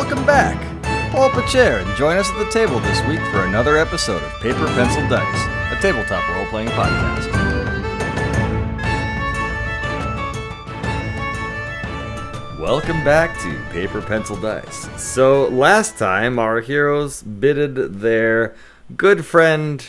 welcome back. Pull up a chair and join us at the table this week for another episode of Paper Pencil Dice, a tabletop role playing podcast. Welcome back to Paper Pencil Dice. So, last time our heroes bidded their good friend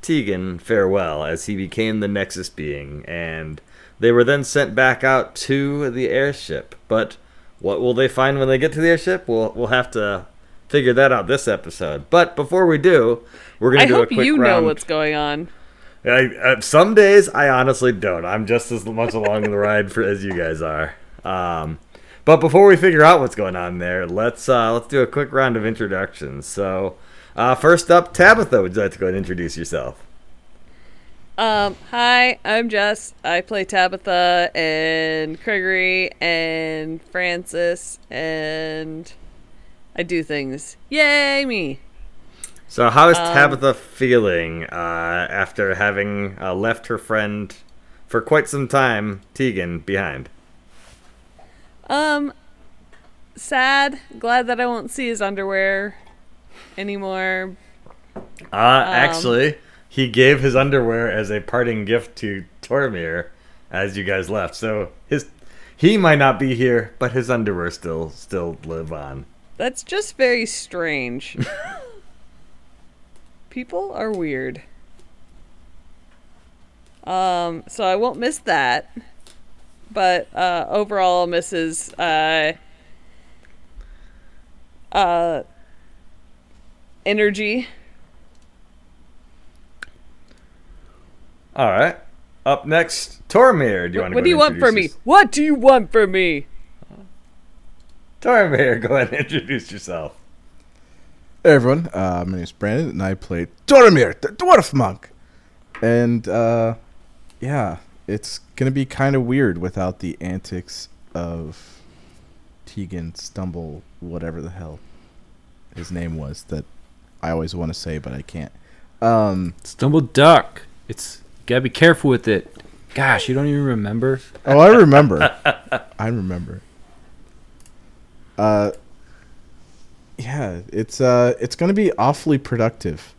Tegan farewell as he became the Nexus being, and they were then sent back out to the airship. But what will they find when they get to the airship? We'll, we'll have to figure that out this episode. But before we do, we're going I to do hope a quick you round. know what's going on. I, uh, some days I honestly don't. I'm just as much along the ride for as you guys are. Um, but before we figure out what's going on there, let's uh, let's do a quick round of introductions. So, uh, first up, Tabitha, would you like to go and introduce yourself? Um, hi, I'm Jess. I play Tabitha and Gregory and Francis, and I do things. Yay, me! So, how is Um, Tabitha feeling uh, after having uh, left her friend for quite some time, Tegan, behind? Um, sad. Glad that I won't see his underwear anymore. Uh, actually, he gave his underwear as a parting gift to Tormir as you guys left. So his he might not be here, but his underwear still still live on. That's just very strange. People are weird. Um, so I won't miss that. But uh, overall, his uh, uh, energy. All right. Up next, Tormir. Do you want to? What do you want from me? What do you want from me? Tormir, go ahead and introduce yourself. Hey everyone, uh, my name is Brandon, and I play Doromir, the dwarf monk. And uh, yeah, it's gonna be kind of weird without the antics of Tegan Stumble, whatever the hell his name was that I always want to say but I can't. Um, Stumble Duck. It's gotta be careful with it. Gosh, you don't even remember. oh, I remember. I remember. Uh, yeah, it's uh, it's gonna be awfully productive.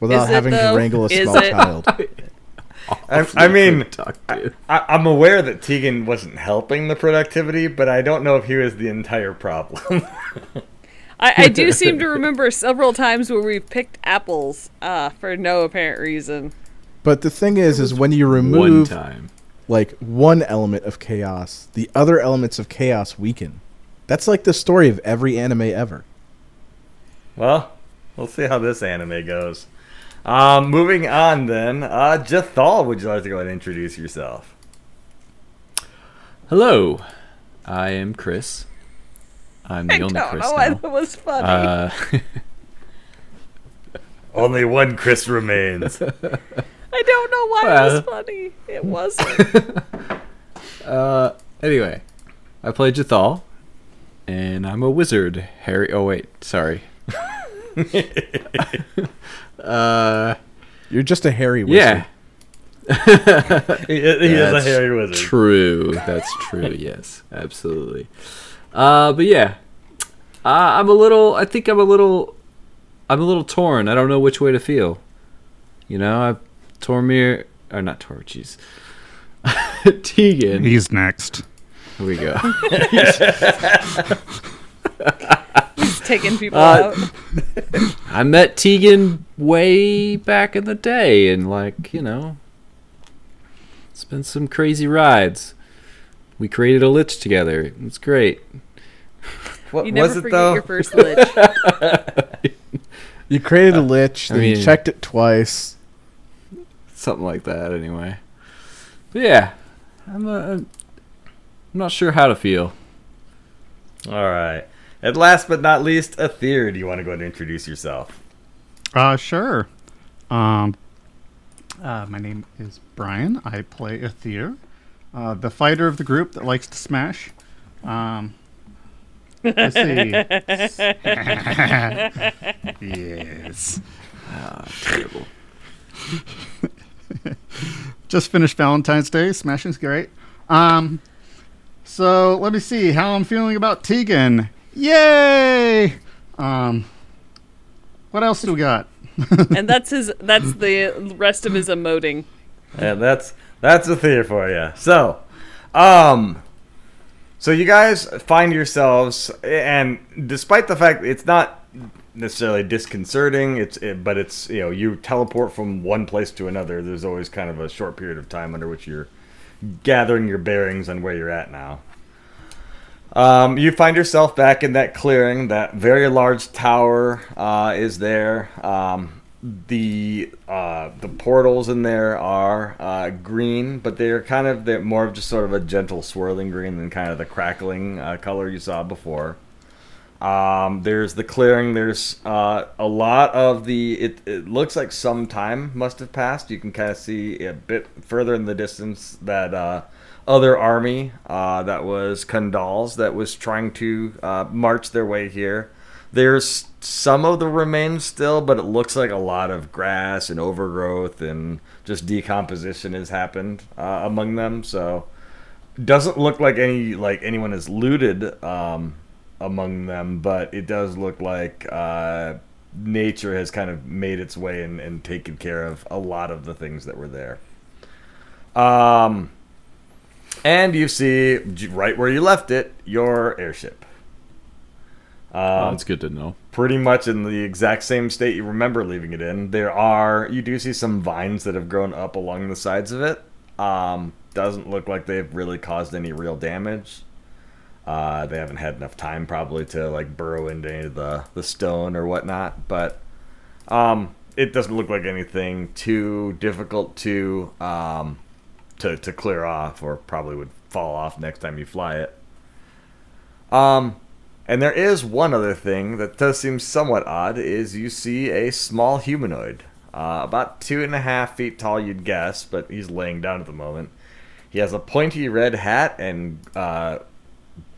Without Is it, having to wrangle a Is small it? child. I, I mean, Productive. I, I'm aware that Tegan wasn't helping the productivity, but I don't know if he was the entire problem. I, I do seem to remember several times where we've picked apples uh, for no apparent reason. But the thing is, is when you one remove time. like one element of chaos, the other elements of chaos weaken. That's like the story of every anime ever. Well, we'll see how this anime goes. Um, moving on then, uh, Jathal, would you like to go ahead and introduce yourself? Hello, I am Chris. I'm the I only don't Chris know why now. that was funny. Uh, Only one Chris remains. I don't know why it was funny. It wasn't. uh, anyway, I play Jathal, and I'm a wizard. Harry. Oh wait, sorry. uh, You're just a hairy wizard. yeah. he, he is a hairy wizard. True. That's true. yes, absolutely. Uh, but yeah, uh, I'm a little. I think I'm a little. I'm a little torn. I don't know which way to feel. You know, I've Tormir or not Tor. Jeez, Tegan. He's next. Here we go. He's taking people Uh, out. I met Tegan way back in the day, and like you know, it's been some crazy rides. We created a lich together. It's great. What You never was it forget though? your first lich. You created a lich, I then you checked it twice. something like that anyway but yeah i'm uh, i'm not sure how to feel All right. And last but not least, Aether, do you want to go ahead and introduce yourself? Uh, sure. Um, uh, my name is Brian. I play Aether, uh, the fighter of the group that likes to smash. Um, let's see. yes. ah, terrible Just finished Valentine's Day. Smashing's great. Um, so let me see how I'm feeling about Tegan. Yay! Um, what else do we got? and that's his. That's the rest of his emoting. And that's that's a theater for you. So, um, so you guys find yourselves, and despite the fact it's not necessarily disconcerting, it's it, but it's you know you teleport from one place to another. There's always kind of a short period of time under which you're gathering your bearings on where you're at now. Um, you find yourself back in that clearing. That very large tower uh, is there. Um, the uh, the portals in there are uh, green, but they're kind of they're more of just sort of a gentle swirling green than kind of the crackling uh, color you saw before. Um, there's the clearing. There's uh, a lot of the. It, it looks like some time must have passed. You can kind of see a bit further in the distance that uh, other army uh, that was Kandal's that was trying to march their way here. There's some of the remains still, but it looks like a lot of grass and overgrowth and just decomposition has happened uh, among them. So doesn't look like any like anyone has looted um, among them, but it does look like uh, nature has kind of made its way and, and taken care of a lot of the things that were there. Um, and you see right where you left it your airship. Oh, Um, that's good to know. pretty much in the exact same state you remember leaving it in. There are you do see some vines that have grown up along the sides of it. Um, doesn't look like they've really caused any real damage. Uh, they haven't had enough time probably to like burrow into any of the the stone or whatnot, but um, it doesn't look like anything too difficult to um, to to clear off, or probably would fall off next time you fly it. Um, and there is one other thing that does seem somewhat odd: is you see a small humanoid, uh, about two and a half feet tall, you'd guess, but he's laying down at the moment. He has a pointy red hat and uh,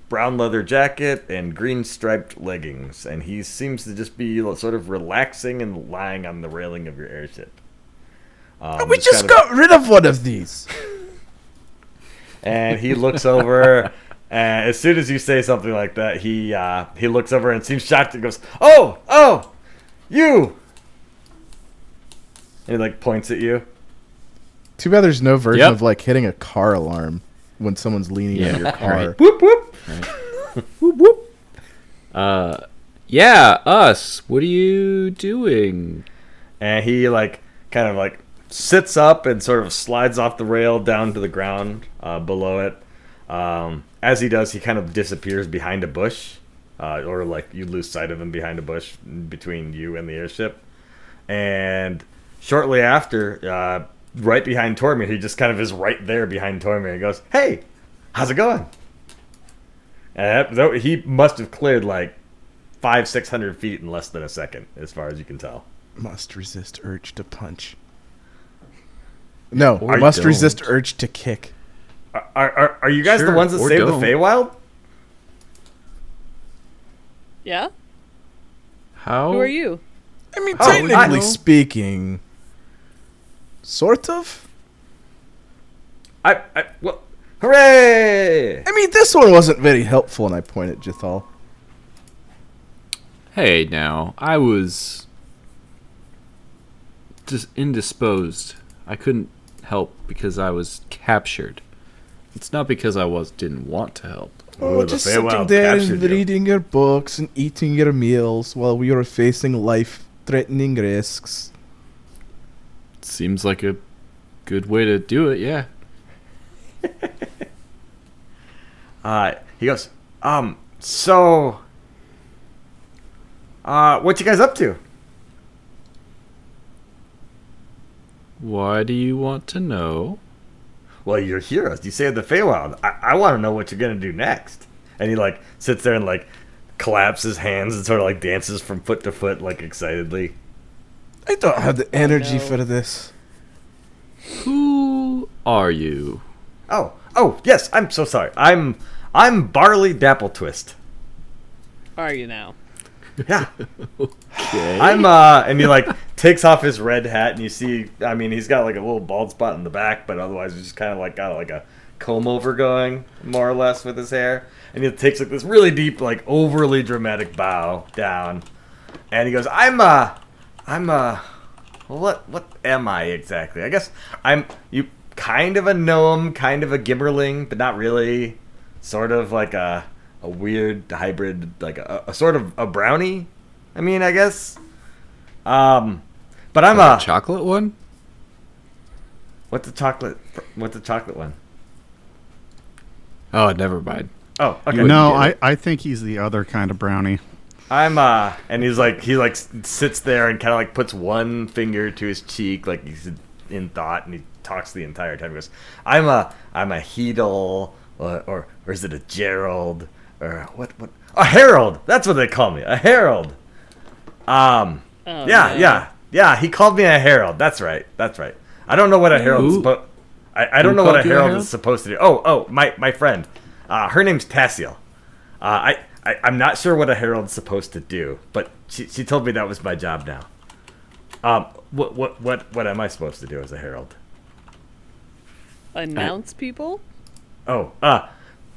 brown leather jacket and green striped leggings, and he seems to just be sort of relaxing and lying on the railing of your airship. Um, we just kind of- got rid of one of these. and he looks over. And as soon as you say something like that, he uh, he looks over and seems shocked and goes, "Oh, oh, you!" And he like points at you. Too bad there's no version Yep. of like hitting a car alarm when someone's leaning Yeah, on your car. right. Whoop whoop. Whoop, whoop. Uh, yeah, us. What are you doing? And he like kind of like sits up and sort of slides off the rail down to the ground uh, below it. Um, as he does, he kind of disappears behind a bush, uh, or like you lose sight of him behind a bush between you and the airship. And shortly after, uh, right behind Tormir, he just kind of is right there behind Tormir. He goes, "Hey, how's it going?" And that- he must have cleared like five, six hundred feet in less than a second, as far as you can tell. Must resist urge to punch. No, Or must don't. resist urge to kick. Are, are, are you guys the ones that saved don't. the Feywild? Yeah. How? Who are you? I mean, Oh, technically I- speaking, sort of. I, I well, hooray! I mean, this one wasn't very helpful, and I point at Jithal. Hey, now I was just indisposed. I couldn't help because I was captured. It's not because I was didn't want to help. Oh, the just Feywild sitting there and you. reading your books and eating your meals while we were facing life-threatening risks. Seems like a good way to do it. Yeah. Uh, he goes, um, so, uh, what you guys up to? Why do you want to know? Well, you're heroes. You saved the Feywild. I, I want to know what you're gonna do next. And he like sits there and like claps his hands and sort of like dances from foot to foot, like excitedly. I don't have the energy for this. Who are you? Oh, oh, yes. I'm so sorry. I'm I'm Barley Dapple Twist. Are you now? Yeah. Okay. I'm uh and he like takes off his red hat and you see I mean he's got like a little bald spot in the back, but otherwise he's just kinda like got like a comb over going, more or less, with his hair. And he takes like this really deep, like overly dramatic bow down, and he goes, "I'm uh, I'm uh, well, what what am I exactly? I guess I'm you kind of a gnome, kind of a gimmerling, but not really. Sort of like a a weird hybrid, like a, a sort of a brownie. I mean, I guess. Um, but I'm Like a chocolate one. what's the chocolate? What's the chocolate one? Oh, never mind. Oh, okay. no, I, I think he's the other kind of brownie. I'm uh, and he's like he like sits there and kind of like puts one finger to his cheek, like he's in thought, and he talks the entire time. He goes, "I'm a I'm a Heedle, or or, or is it a Gerald, or what what a Harold? That's what they call me, a Harold." Um, Oh, yeah, no. yeah, yeah. He called me a Herald. That's right. That's right. I don't know what a Herald. Who- Suppo- I, I don't who know what a called you a Herald Herald? is supposed to do. Oh, oh, my my friend. Uh, her name's Tassiel. Uh, I, I I'm not sure what a Herald's supposed to do, but she she told me that was my job now. Um, what what what what am I supposed to do as a Herald? Announce people? Oh, uh,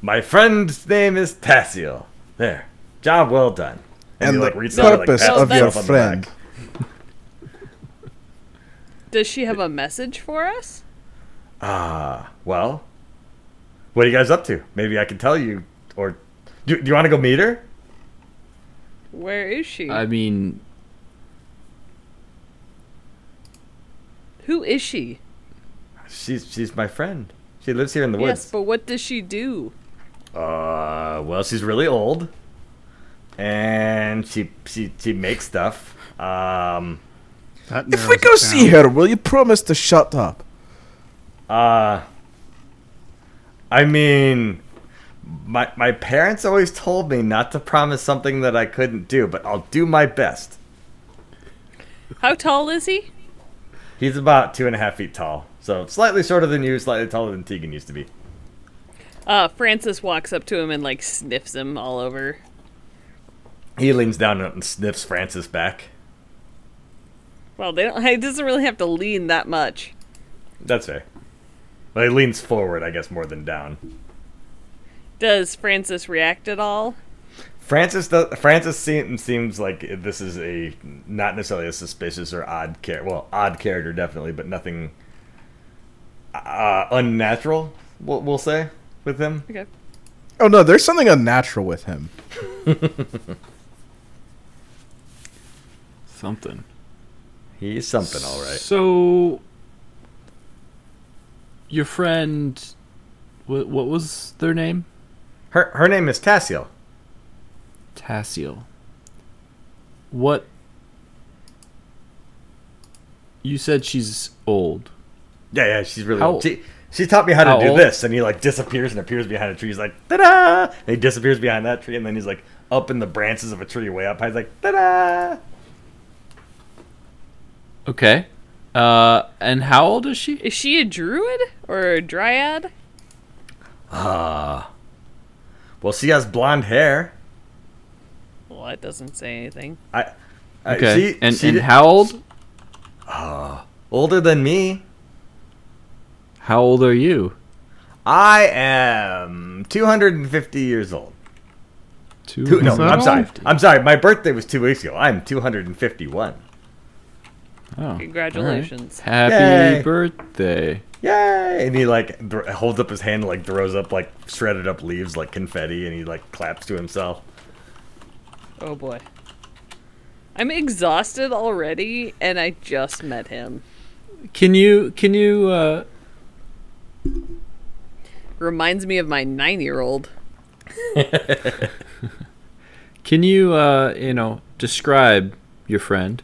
my friend's name is Tassiel. There, job well done. And he, the like, reads out, like, purpose of your himself the friend. Back. Does she have a message for us? Ah, well, what are you guys up to? Maybe I can tell you, or do, do you want to go meet her? Where is she? I mean, Who is she? She's she's my friend. She lives here in the Yes, woods. Yes, but what does she do? Uh, well, she's really old, and she she she makes stuff. Um, That If we go it see her, will you promise to shut up? uh, I mean, my my parents always told me not to promise something that I couldn't do, but I'll do my best. How tall is he? He's about two and a half feet tall, so slightly shorter than you, slightly taller than Tegan used to be. Uh, Francis walks up to him and like sniffs him all over. He leans down and sniffs Francis back. Well, they don't. He doesn't really have to lean that much. That's fair. But he leans forward, I guess, more than down. Does Francis react at all? Francis does, Francis seems seems like this is a not necessarily a suspicious or odd character. Well, odd character definitely, but nothing uh, unnatural. We'll, we'll say with him. Okay. Oh no, there's something unnatural with him. something. He's something, all right. So, your friend, what, what was their name? Her her name is Tassiel. Tassiel. What? You said she's old. Yeah, yeah, she's really How- old. She she taught me how to how do old? this, and he like disappears and appears behind a tree. He's like ta da, and he disappears behind that tree, and then he's like up in the branches of a tree way up high. He's like ta da. Okay. Uh, and how old is she? Is she a druid or a dryad? Ah. well, she has blonde hair. Well, that doesn't say anything. I. I- Okay. she- and she and did- how old? older than me. How old are you? I am 250 years old. Two. Two, no, I'm sorry. I'm sorry. My birthday was two weeks ago. I'm 251. Oh, Congratulations. all right. Happy Yay. birthday. Yay! And he like th- holds up his hand, and, like throws up like shredded up leaves, like confetti, and he like claps to himself. Oh boy. I'm exhausted already, and I just met him. Can you can you uh Reminds me of my nine-year-old. can you uh you know describe your friend?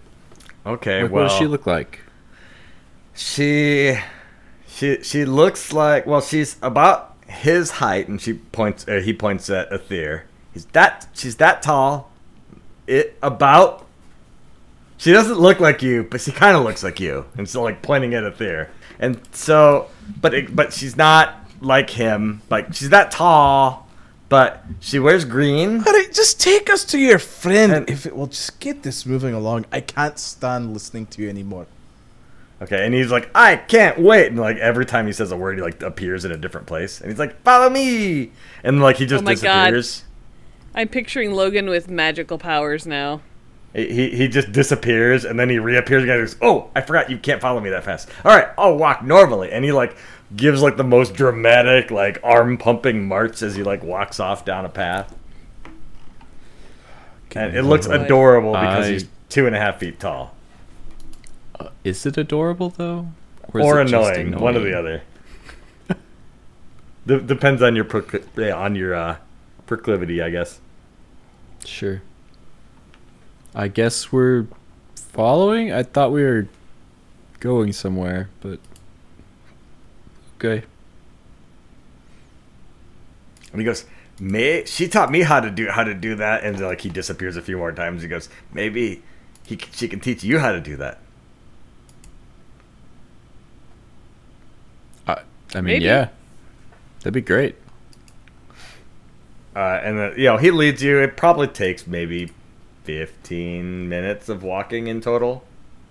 Okay, Like, well, what does she look like? She, she, she looks like well, she's about his height, and she points. Uh, he points at Aether. He's that. She's that tall. It about. She doesn't look like you, but she kind of looks like you, and so like pointing at Aether. And so, but it, but she's not like him. Like she's that tall, but she wears green. Honey, just take us to your friend. And- if it will just get this moving along, I can't stand listening to you anymore. Okay, and he's like, I can't wait, and like every time he says a word, he like appears in a different place, and he's like, follow me, and like he just Oh my God. disappears. I'm picturing Logan with magical powers now. He, he he just disappears, and then he reappears again. And goes, oh, I forgot you can't follow me that fast. All right, I'll walk normally, and he like gives like the most dramatic like arm pumping march as he like walks off down a path. And it looks adorable because I- he's two and a half feet tall. Uh, is it adorable though, or it just annoying, one or the other. D- depends on your procl- on your uh, proclivity, I guess. Sure. I guess we're following. I thought we were going somewhere, but okay. And he goes, "May she taught me how to do how to do that." And like he disappears a few more times. He goes, "Maybe he she can teach you how to do that." I, I mean, Maybe. yeah, that'd be great. Uh, and then, you know he leads you. It probably takes maybe fifteen minutes of walking in total.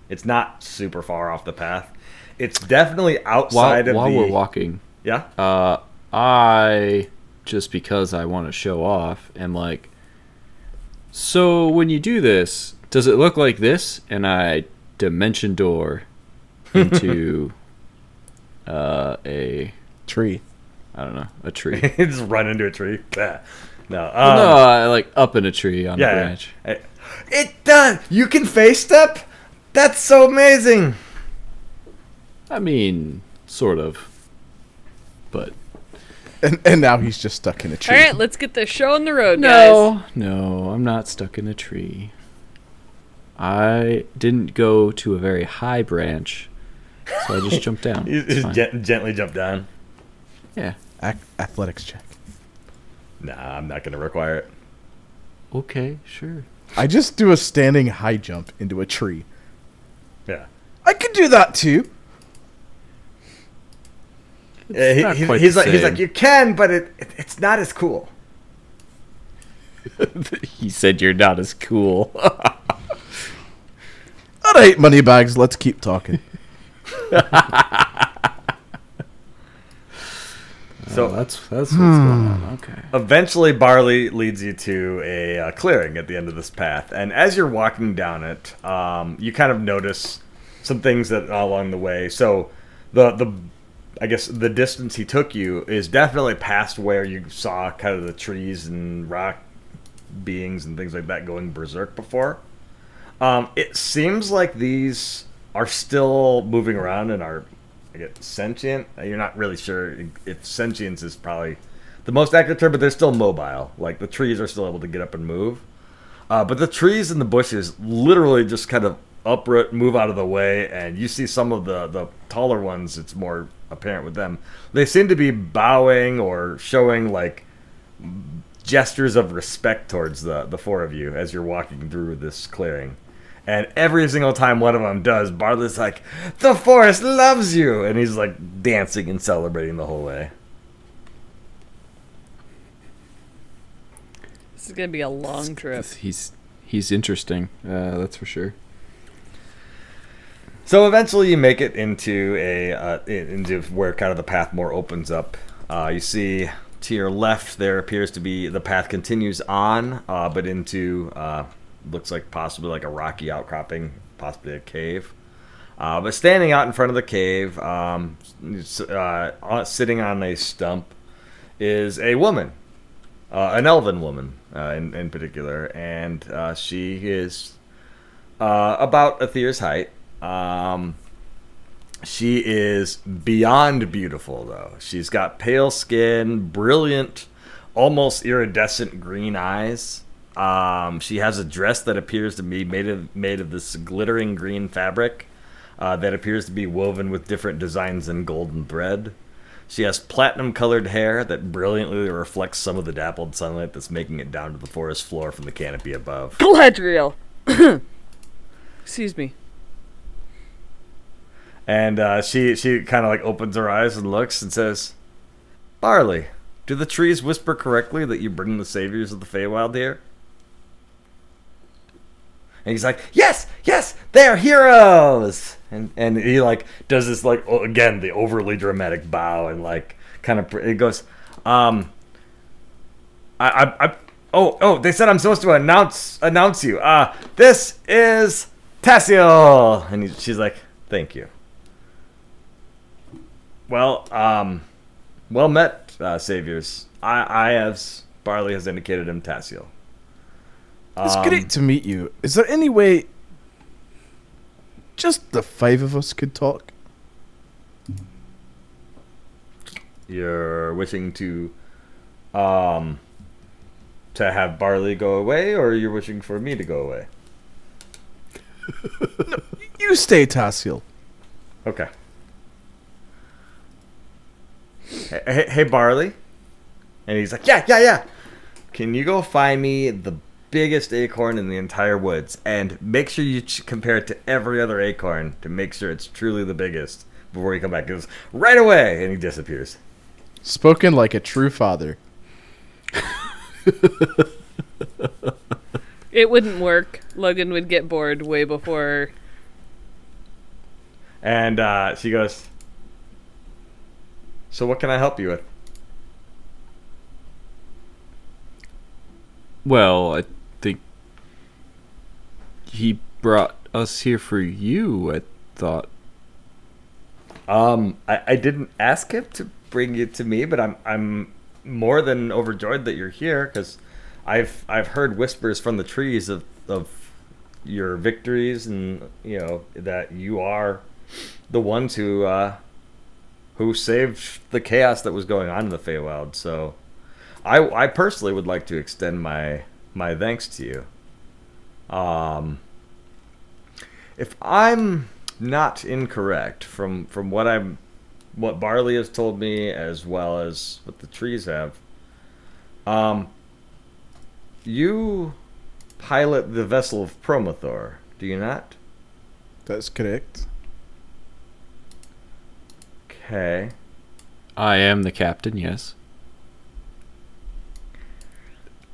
It's not super far off the path. It's definitely outside while of the we're walking, yeah. uh, I just because I want to show off am like, so when you do this, does it look like this? And I dimension door into uh, a Tree. I don't know a tree. just run into a tree. Bah. No, um, Well, no, I like up in a tree on a branch. yeah. It does. You can fey step. That's so amazing. I mean, sort of, but And, and now he's just stuck in a tree. All right, let's get the show on the road, guys. no, no, I'm not stuck in a tree. I didn't go to a very high branch, so I just jumped down. You just fine. gen- gently jump down. yeah. Ac- athletics check. Nah, I'm not gonna require it. Okay, sure. I just do a standing high jump into a tree. Yeah. I could do that too. Yeah, he- not he- quite he's like he's like you can, but it, it it's not as cool. he said you're not as cool. All right, money bags. Let's keep talking. So Oh, that's that's what's going on. Okay. eventually, Barley leads you to a uh, clearing at the end of this path, and as you're walking down it, um, you kind of notice some things that along the way. So the the I guess the distance he took you is definitely past where you saw kind of the trees and rock beings and things like that going berserk before. Um, it seems like these are still moving around and are I guess, sentient. You're not really sure if sentience is probably the most accurate term, but they're still mobile. Like the trees are still able to get up and move. Uh, but the trees and the bushes literally just kind of uproot, move out of the way, and you see some of the, the taller ones, it's more apparent with them. They seem to be bowing or showing like gestures of respect towards the, the four of you as you're walking through this clearing. And every single time one of them does, Barley's like, The forest loves you! And he's like dancing and celebrating the whole way. This is gonna be a long trip. He's he's interesting. Uh, that's for sure. So eventually, you make it into a uh, into where kind of the path more opens up. Uh, you see to your left there appears to be the path continues on, uh, but into uh, looks like possibly like a rocky outcropping, possibly a cave. Uh, but standing out in front of the cave, um, uh, sitting on a stump, is a woman, an elven woman in, in particular, and she is about Aether's height. Um, she is beyond beautiful, though. She's got pale skin, brilliant, almost iridescent green eyes. Um, she has a dress that appears to be made of made of this glittering green fabric uh, that appears to be woven with different designs in golden thread. She has platinum colored hair that brilliantly reflects some of the dappled sunlight that's making it down to the forest floor from the canopy above. Galadriel. Excuse me. And uh, she she kind of like opens her eyes and looks and says, "Barley, do the trees whisper correctly that you bring the saviors of the Feywild here?" And he's like, "Yes, yes, they're heroes." And and he like does this like again the overly dramatic bow and like kind of it goes, um, I I. I Oh, oh! They said I'm supposed to announce announce you. Uh, this is Tassiel, and he, she's like, "Thank you." Well, um, well met, uh, saviors. I, I as Barley has indicated him Tassiel. It's Um, great to meet you. Is there any way just the five of us could talk? You're wishing to, um, to have Barley go away, or you're wishing for me to go away? no, You stay, Tassiel. Okay. Hey, hey, hey, Barley. And he's like, yeah, yeah, yeah. Can you go find me the biggest acorn in the entire woods and make sure you ch- compare it to every other acorn to make sure it's truly the biggest before you come back? He goes, right away. And he disappears. Spoken like a true father. It wouldn't work. Logan would get bored way before. And uh, she goes, so what can I help you with? Well, I think he brought us here for you. I thought. Um, I, I didn't ask him to bring you to me, but I'm I'm more than overjoyed that you're here because I've I've heard whispers from the trees of of your victories and you know that you are the ones who uh, who saved the chaos that was going on in the Feywild. So I I personally would like to extend my my thanks to you. Um, if I'm not incorrect from from what I'm what Barley has told me as well as what the trees have, um, you pilot the vessel of Promothor, do you not? That's correct. Okay. I am the captain. Yes.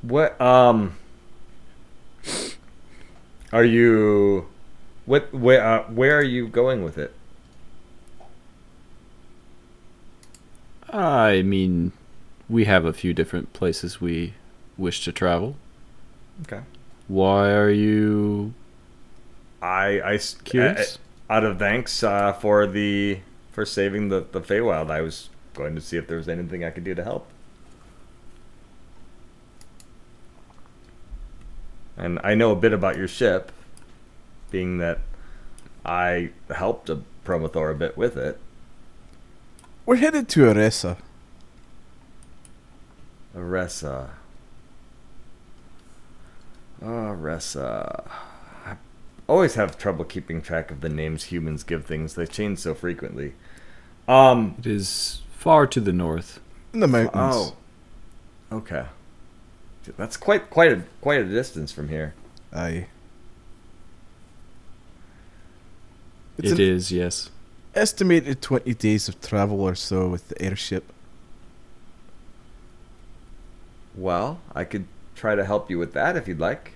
What um are you what where uh, where are you going with it? I mean, we have a few different places we wish to travel. Okay. Why are you I I curious? uh, out of thanks uh, for the for saving the the Feywild. I was going to see if there was anything I could do to help. And I know a bit about your ship, being that I helped a Promothor a bit with it. We're headed to Aresa. Aresa. Aresa. I always have trouble keeping track of the names humans give things. They change so frequently. Um. It is far to the north. In the mountains. Oh. Okay. That's quite quite a quite a distance from here. Aye. It's It yes. estimated 20 days of travel or so with the airship. Well, I could try to help you with that if you'd like.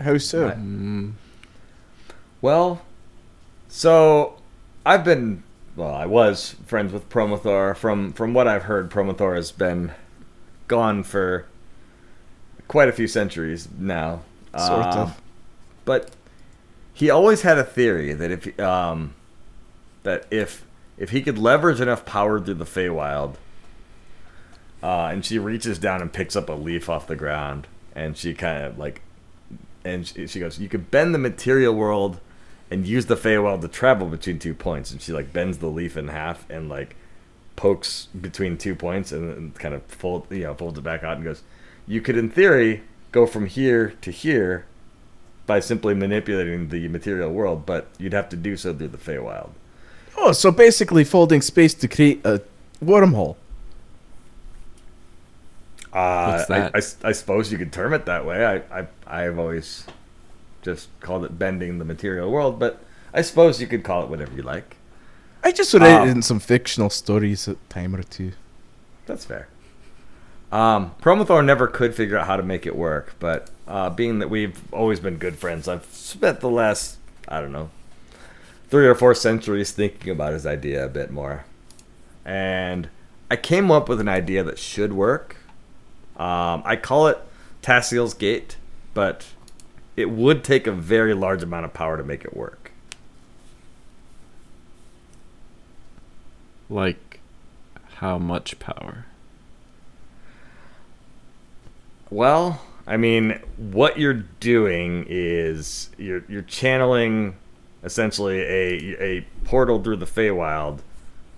How so? Mm, Well, so I've been well, I was friends with Promothor. From from what I've heard, Promothor has been gone for quite a few centuries now. Sort Um, of. But he always had a theory that if um that if if he could leverage enough power through the Feywild, uh, and she reaches down and picks up a leaf off the ground, and she kind of like, and she, she goes, "You could bend the material world, and use the Feywild to travel between two points." And she like bends the leaf in half and like pokes between two points, and then kind of fold, you know, folds it back out and goes, "You could, in theory, go from here to here." By simply manipulating the material world, but you'd have to do so through the Feywild. Oh, so basically folding space to create a wormhole. Uh, What's I, that? I s- I suppose you could term it that way. I, I, I've always just called it bending the material world, but I suppose you could call it whatever you like. I just read Um, it in some fictional stories a time or two. That's fair. Um, Promothor never could figure out how to make it work, but uh, being that we've always been good friends, I've spent the last, I don't know, three or four centuries thinking about his idea a bit more. And I came up with an idea that should work. Um, I call it Tassiel's Gate, but it would take a very large amount of power to make it work. Like, how much power? Well, I mean, what you're doing is you're you're channeling essentially a a portal through the Feywild,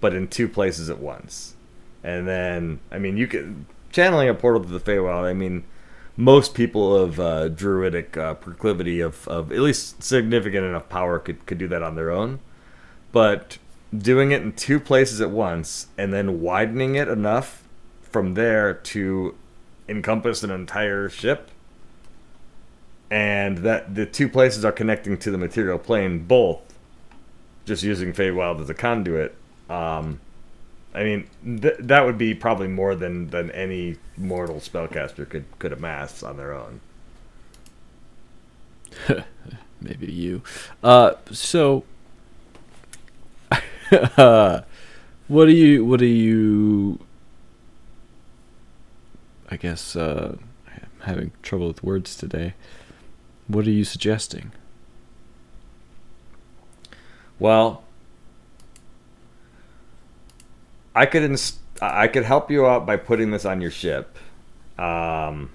but in two places at once. And then, I mean, you can channeling a portal to the Feywild. I mean, most people of uh, druidic uh, proclivity of, of at least significant enough power could could do that on their own. But doing it in two places at once and then widening it enough from there to encompass an entire ship and that the two places are connecting to the material plane both just using Feywild as a conduit um, I mean th- that would be probably more than than any mortal spellcaster could could amass on their own Maybe you. Uh, so, uh, what do you? What do you? I guess uh, I'm having trouble with words today. What are you suggesting? Well, I could inst- I could help you out by putting this on your ship. Um,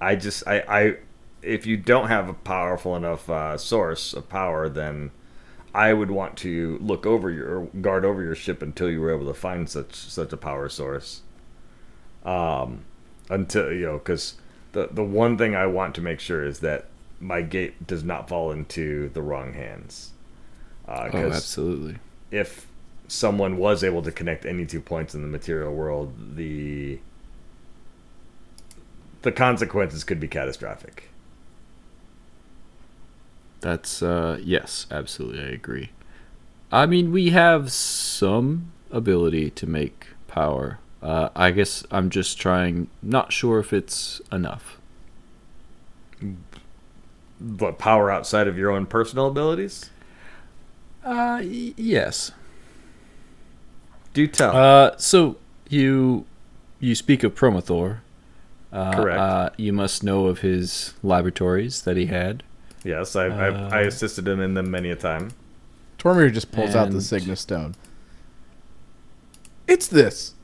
I just I I if you don't have a powerful enough uh, source of power, then I would want to look over your guard over your ship until you were able to find such such a power source. Um, until you know, because the the one thing I want to make sure is that my gate does not fall into the wrong hands. Uh, Oh, absolutely. if someone was able to connect any two points in the material world, the the consequences could be catastrophic. That's uh, yes, absolutely. I agree. I mean, we have some ability to make power. Uh, I guess I'm just trying. Not sure if it's enough. But power outside of your own personal abilities? Uh, y- yes. Do tell. Uh, so you you speak of Promothor. Uh, Correct. Uh, you must know of his laboratories that he had. yes, I, I I uh, assisted him in them many a time. Tormir just pulls out the And- Cygnus Stone. It's this.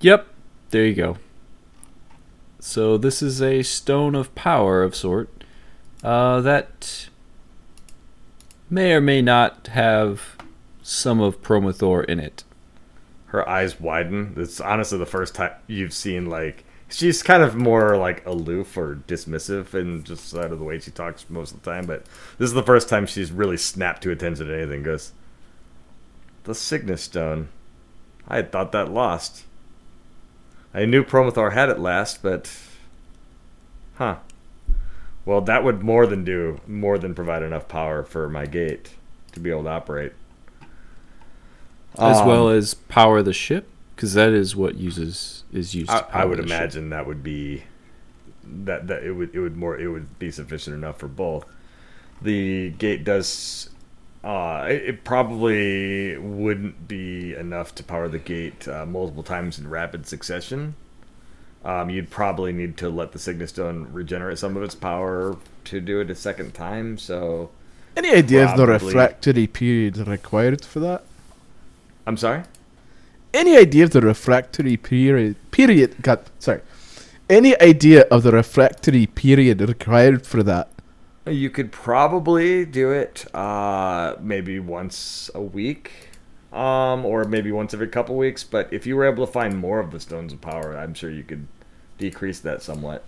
Yep, there you go. So this is a stone of power of sort uh, that may or may not have some of Promothor in it. Her eyes widen. It's honestly the first time you've seen like she's kind of more like aloof or dismissive and just out of the way she talks most of the time. But this is the first time she's really snapped to attention to anything. Goes the Cygnus Stone. I had thought that lost. I knew Promothor had it last, but huh. Well, that would more than do more than provide enough power for my gate to be able to operate. As Um, well as power the ship, because that is what uses is used. I, to I would the ship. imagine that would be that that it would it would more it would be sufficient enough for both. The gate does. Uh, it, it probably wouldn't be enough to power the gate uh, multiple times in rapid succession. Um, you'd probably need to let the Cygnus Stone regenerate some of its power to do it a second time. So, Any idea of the refractory period required for that? I'm sorry. Any idea of the refractory period? Period. God, sorry. Any idea of the refractory period required for that? You could probably do it uh, maybe once a week, um, or maybe once every couple weeks. But if you were able to find more of the stones of power, I'm sure you could decrease that somewhat.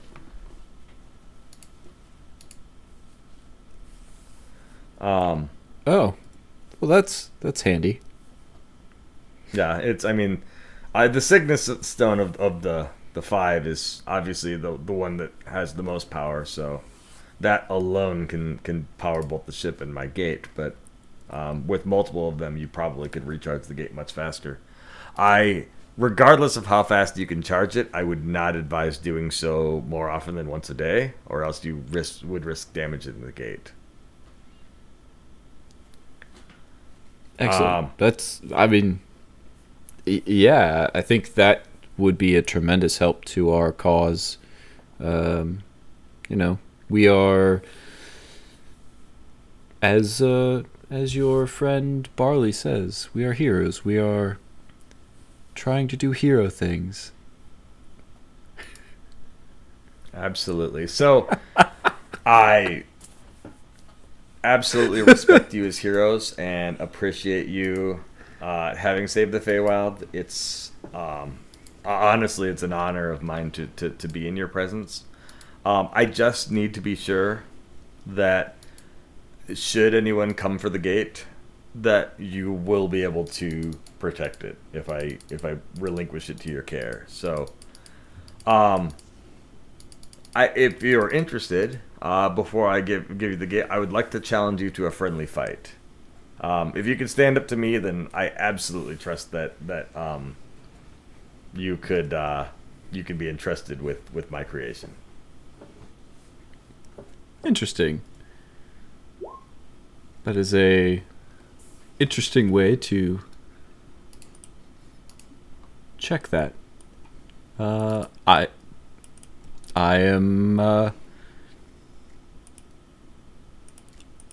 Um, Oh, well, that's that's handy. Yeah, it's. I mean, I, the Cygnus stone of, of the the five is obviously the the one that has the most power. So that alone can can power both the ship and my gate. But um, with multiple of them, you probably could recharge the gate much faster. I regardless of how fast you can charge it, I would not advise doing so more often than once a day, or else you risk would risk damaging the gate. Excellent. Um, That's, I mean, yeah, I think that would be a tremendous help to our cause. Um, you know, we are, as uh, as your friend Barley says, we are heroes. We are trying to do hero things. Absolutely. So, I absolutely respect you as heroes and appreciate you uh, having saved the Feywild. It's um, honestly, it's an honor of mine to, to, to be in your presence. Um, I just need to be sure that should anyone come for the gate, that you will be able to protect it if I if I relinquish it to your care. So, um, I if you're interested, uh, before I give give you the gate, I would like to challenge you to a friendly fight. Um, if you can stand up to me, then I absolutely trust that that um, you could uh, you could be entrusted with with my creation. Interesting. That is a interesting way to check that. Uh, I I am. Uh,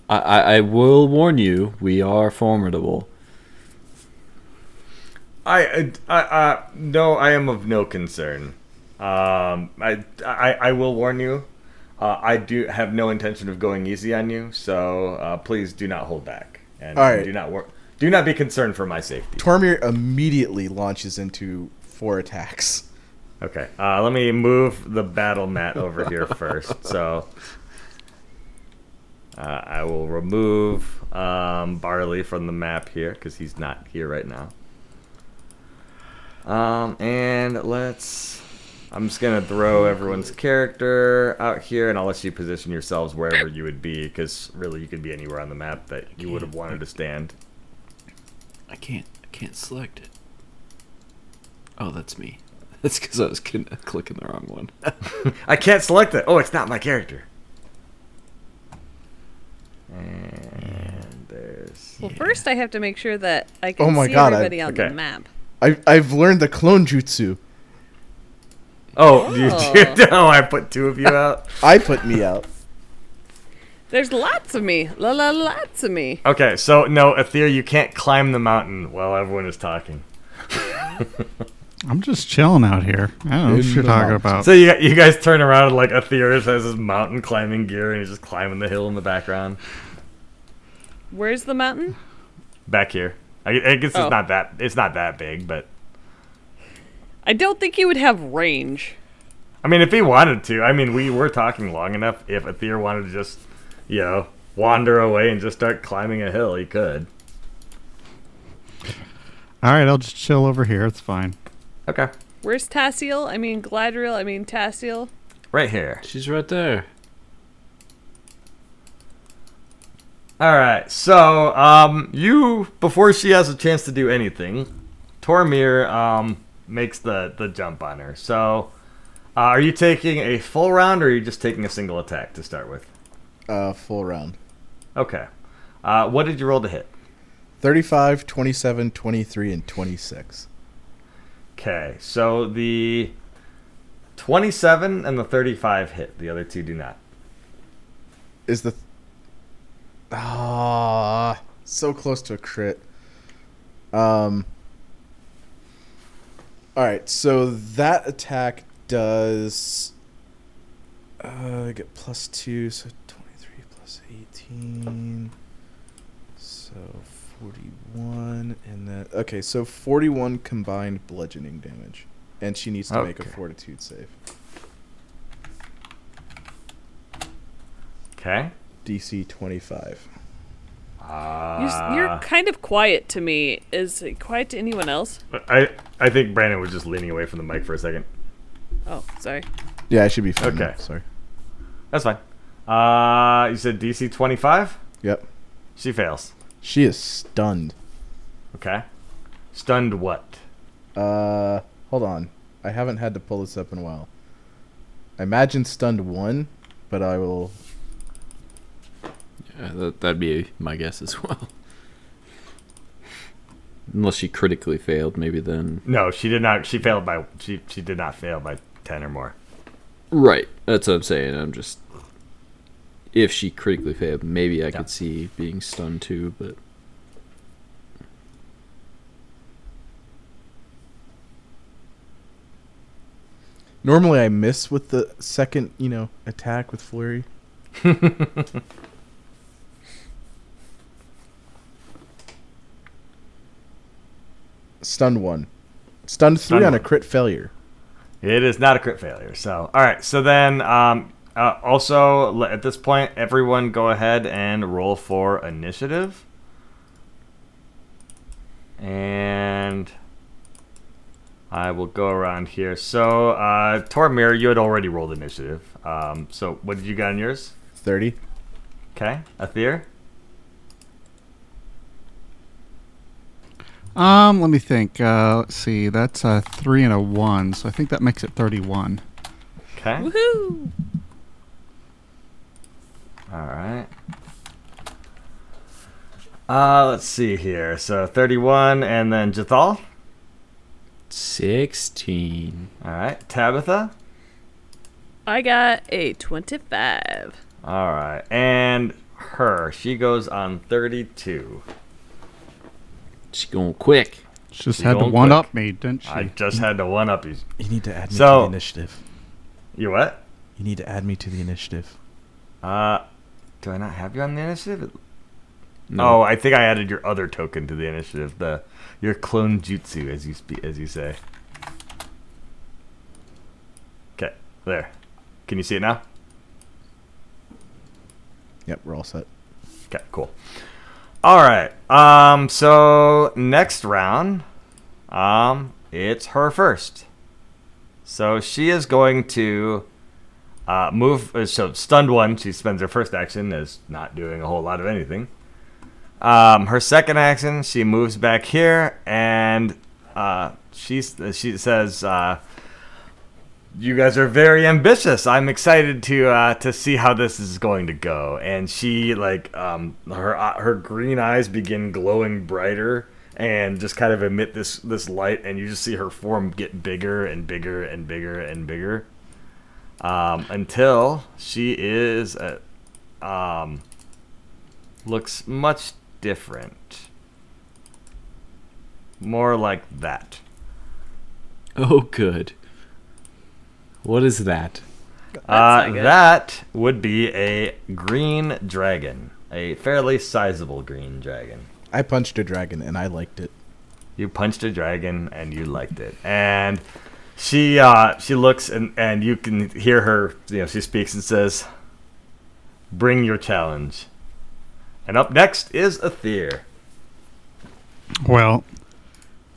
I, I I will warn you. We are formidable. I, I, I, no, I am of no concern. Um, I, I, I will warn you. Uh, I do have no intention of going easy on you, so uh, please do not hold back and All right. do not wor- do not be concerned for my safety. Tormir immediately launches into four attacks. Okay, uh, let me move the battle mat over here first. So uh, I will remove um, Barley from the map here because he's not here right now. Um, and let's. I'm just gonna throw everyone's character out here, and I'll let you position yourselves wherever you would be, because really you could be anywhere on the map that you would have wanted to stand. I can't. I can't select it. Oh, that's me. That's because I was clicking the wrong one. I can't select it. Oh, it's not my character. And there's. Well, first I have to make sure that I can Oh my see God, I- everybody on Okay. the map. I, I've learned the clone jutsu. Oh, you Oh. did? Oh, I put two of you out. I put me out. There's lots of me. La la lots of me. Okay, so no, Aether, you can't climb the mountain while everyone is talking. I'm just chilling out here. I don't know what In you're talking mountains. about. So you you guys turn around and like Aether has his mountain climbing gear and he's just climbing the hill in the background. Where's the mountain? Back here. I, I guess it's Oh. not that it's not that big, but I don't think he would have range. I mean, if he wanted to, I mean, we were talking long enough. If Aether wanted to just, you know, wander away and just start climbing a hill, he could. All right, I'll just chill over here. It's fine. Okay, Where's Tassiel? I mean Gladriel. I mean Tassiel. right here. She's right there. All right. So, um, you before she has a chance to do anything, Tormir um makes the the jump on her. So, uh, are you taking a full round or are you just taking a single attack to start with? Uh, full round. Okay. Uh, what did you roll to hit? 35, 27, 23, and 26. Okay. So the 27 and the 35 hit. The other two do not. Is the. Ah, so close to a crit. Um. Alright, so that attack does. Uh, I get plus 2, so 23 plus 18. So 41, and that. Okay, so 41 combined bludgeoning damage. And she needs to make a fortitude save. Okay. DC 25. Uh, You, s- you're kind of quiet to me. Is it quiet to anyone else? I I think Brandon was just leaning away from the mic for a second. Oh, sorry. Yeah, I should be fine. now, Okay. Sorry. That's fine. Uh, you said DC 25. Yep. She fails. She is stunned. Okay. Stunned what? Uh, hold on. I haven't had to pull this up in a while. I imagine stunned one, but I will. Yeah, that, that'd be my guess as well. Unless she critically failed, maybe then. No, she did not. She failed by. She she did not fail by ten or more. Right. That's what I'm saying. I'm just. If she critically failed, maybe I Yeah. could see being stunned too, but. Normally, I miss with the second, you know, attack with flurry. Stunned one. Stunned three Stunned on a crit failure. It is not a crit failure. So, all right. So then, um, uh, also at this point, everyone go ahead and roll for initiative. And I will go around here. So, uh, Tormir, you had already rolled initiative. Um, so what did you get on yours? 30. Okay, Athir. Um, let me think. Uh, let's see. That's a three and a one, so I think that makes it thirty-one. Okay. Woohoo! All right. Uh, let's see here. So 31, and then Jathal. 16. All right, Tabitha. I got a 25. All right, and her. She goes on 32. She going quick. She just She's had to one quick. up me, didn't she? I just had to one up you. You need to add me to the initiative. You what? You need to add me to the initiative. Uh, do I not have you on the initiative? No. Oh, I think I added your other token to the initiative. The your clone jutsu, as you speak, as you say. Okay, there. Can you see it now? Yep, we're all set. Okay, cool. All right. Um. So next round, um, it's her first. So she is going to uh, move. uh, So stunned one. She spends her first action as not doing a whole lot of anything. Um, her second action, she moves back here and uh, she she says. Uh, you guys are very ambitious. I'm excited to uh, to see how this is going to go. And she like um, her uh, her green eyes begin glowing brighter and just kind of emit this this light, and you just see her form get bigger and bigger and bigger and bigger um, until she is uh um, looks much different, more like that. Oh, good. What is that? Uh, that would be a green dragon, a fairly sizable green dragon. I punched a dragon and I liked it. You punched a dragon and you liked it, and she uh, she looks and and you can hear her. You know, she speaks and says, "Bring your challenge." And up next is Athir. well,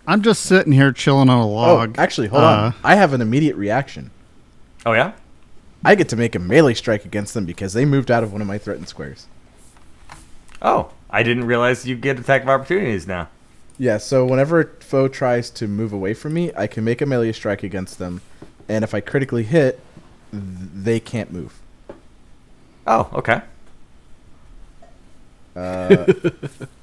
I'm just sitting here chilling on a log. Oh, actually, hold Uh, on. I have an immediate reaction. Oh yeah. I get to make a melee strike against them because they moved out of one of my threatened squares. Oh, I didn't realize you get attack of opportunities now. Yeah, so whenever a foe tries to move away from me, I can make a melee strike against them, and if I critically hit, they can't move. Oh, okay. Uh,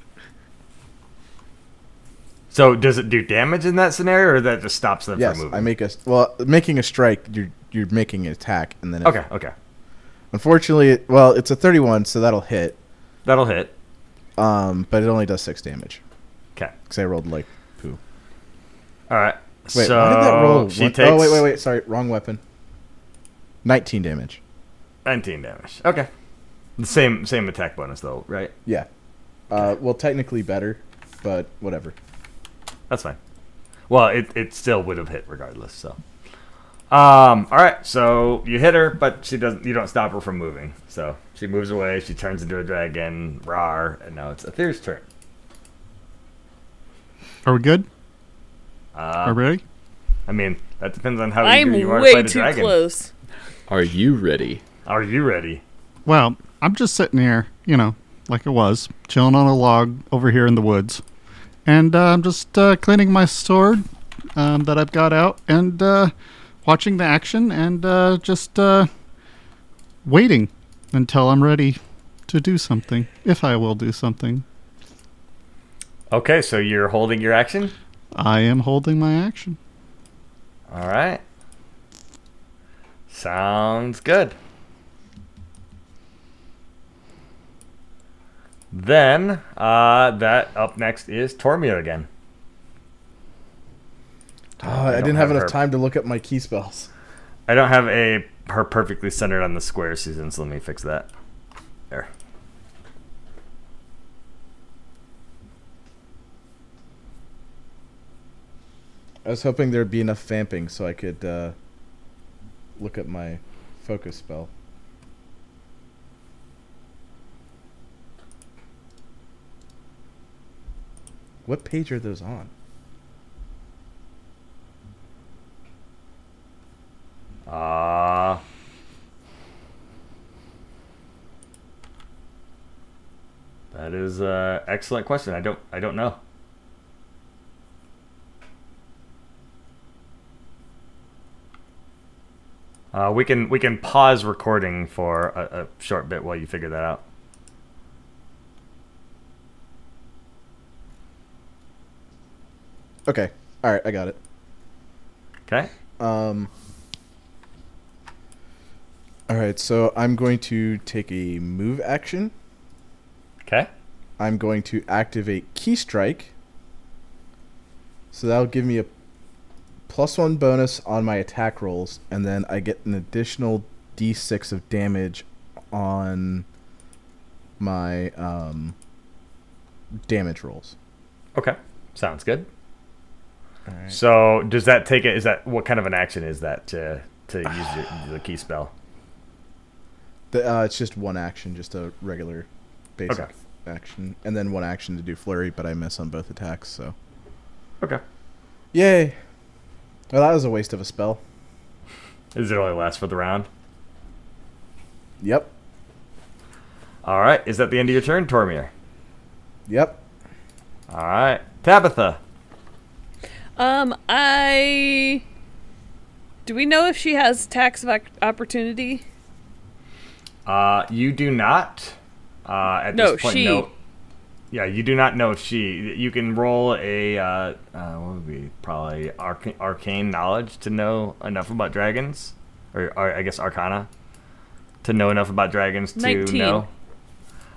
So does it do damage in that scenario, or that just stops them yes, from moving? I make a well, making a strike. You're you're making an attack, and then Okay, okay, Unfortunately, it, well, it's a 31, so that'll hit. that'll hit. Um, but it only does six damage Okay. because I rolled like poo. All right. Wait, so why did that roll? She one- takes oh wait, wait, wait. Sorry, wrong weapon. 19 damage. 19 damage. Okay. The same same attack bonus though, right? Yeah. Uh, well, technically better, but whatever. That's fine. Well, it, it still would have hit regardless. So, um, all right. So you hit her, but she doesn't. You don't stop her from moving. So she moves away. She turns into a dragon. Rar, and now it's Athir's turn. Are we good? Uh, Are we ready? I mean, that depends on how I'm eager you are to way fight a too dragon. close. Are you ready? Are you ready? Well, I'm just sitting here, you know, like I was, chilling on a log over here in the woods. And uh, I'm just uh, cleaning my sword, um, that I've got out and uh, watching the action and uh, just uh, waiting until I'm ready to do something, if I will do something. Okay, so you're holding your action. I am holding my action. All right. Sounds good. Then, uh, that up next is Tormir again. Oh, I don't didn't have have enough her. time to look up my ki spells. I don't have a her perfectly centered on the square, Susan. So let me fix that. There. I was hoping there'd be enough vamping so I could uh, look at my focus spell. What page are those on? Uh That is an excellent question. I don't I don't know. Uh, we can we can pause recording for a, a short bit while you figure that out. Okay. All right, I got it. Okay. Um. All right, so I'm going to take a move action. Okay. I'm going to activate Ki Strike. So that'll give me a plus one bonus on my attack rolls, and then I get an additional d6 of damage on my um, damage rolls. Okay. Sounds good. All right. So does that take it? Is that what kind of an action is that to to use your, the ki spell? The, uh, it's just one action, just a regular basic Okay. action, and then one action to do flurry, but I miss on both attacks. So Okay. yay! Well, that was a waste of a spell. Does it only last for the round? Yep. All right. Is that the end of your turn, Tormir? Yep. All right. Tabitha. Um, I. Do we know if she has attacks of opportunity? Uh, you do not. Uh, at No, this point, she. no. Yeah, you do not know if she. You can roll a uh, uh, what would be probably arc- arcane knowledge to know enough about dragons, or, or I guess arcana, to know enough about dragons to 19. know.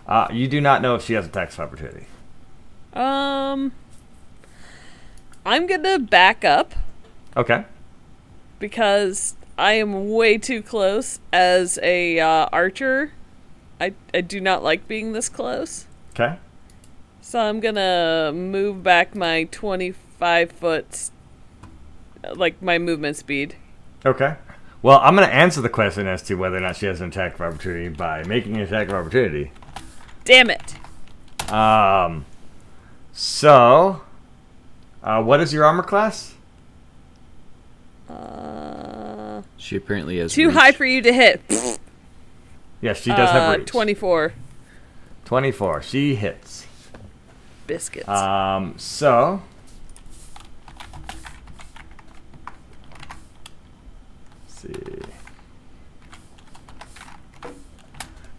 Uh, you do not know if she has attack of opportunity. Um, I'm gonna back up Okay. because I am way too close as a uh, archer. I I do not like being this close, Okay. so I'm gonna move back my 25 foot, like my movement speed. Okay. Well, I'm going to answer the question as to whether or not she has an attack of opportunity by making an attack of opportunity. Damn it! Um. So, uh, what is your armor class? Uh, She apparently is too reach. high for you to hit. Yes, she does uh, have reach. 24 24. She hits. biscuits. Um. So. let's see.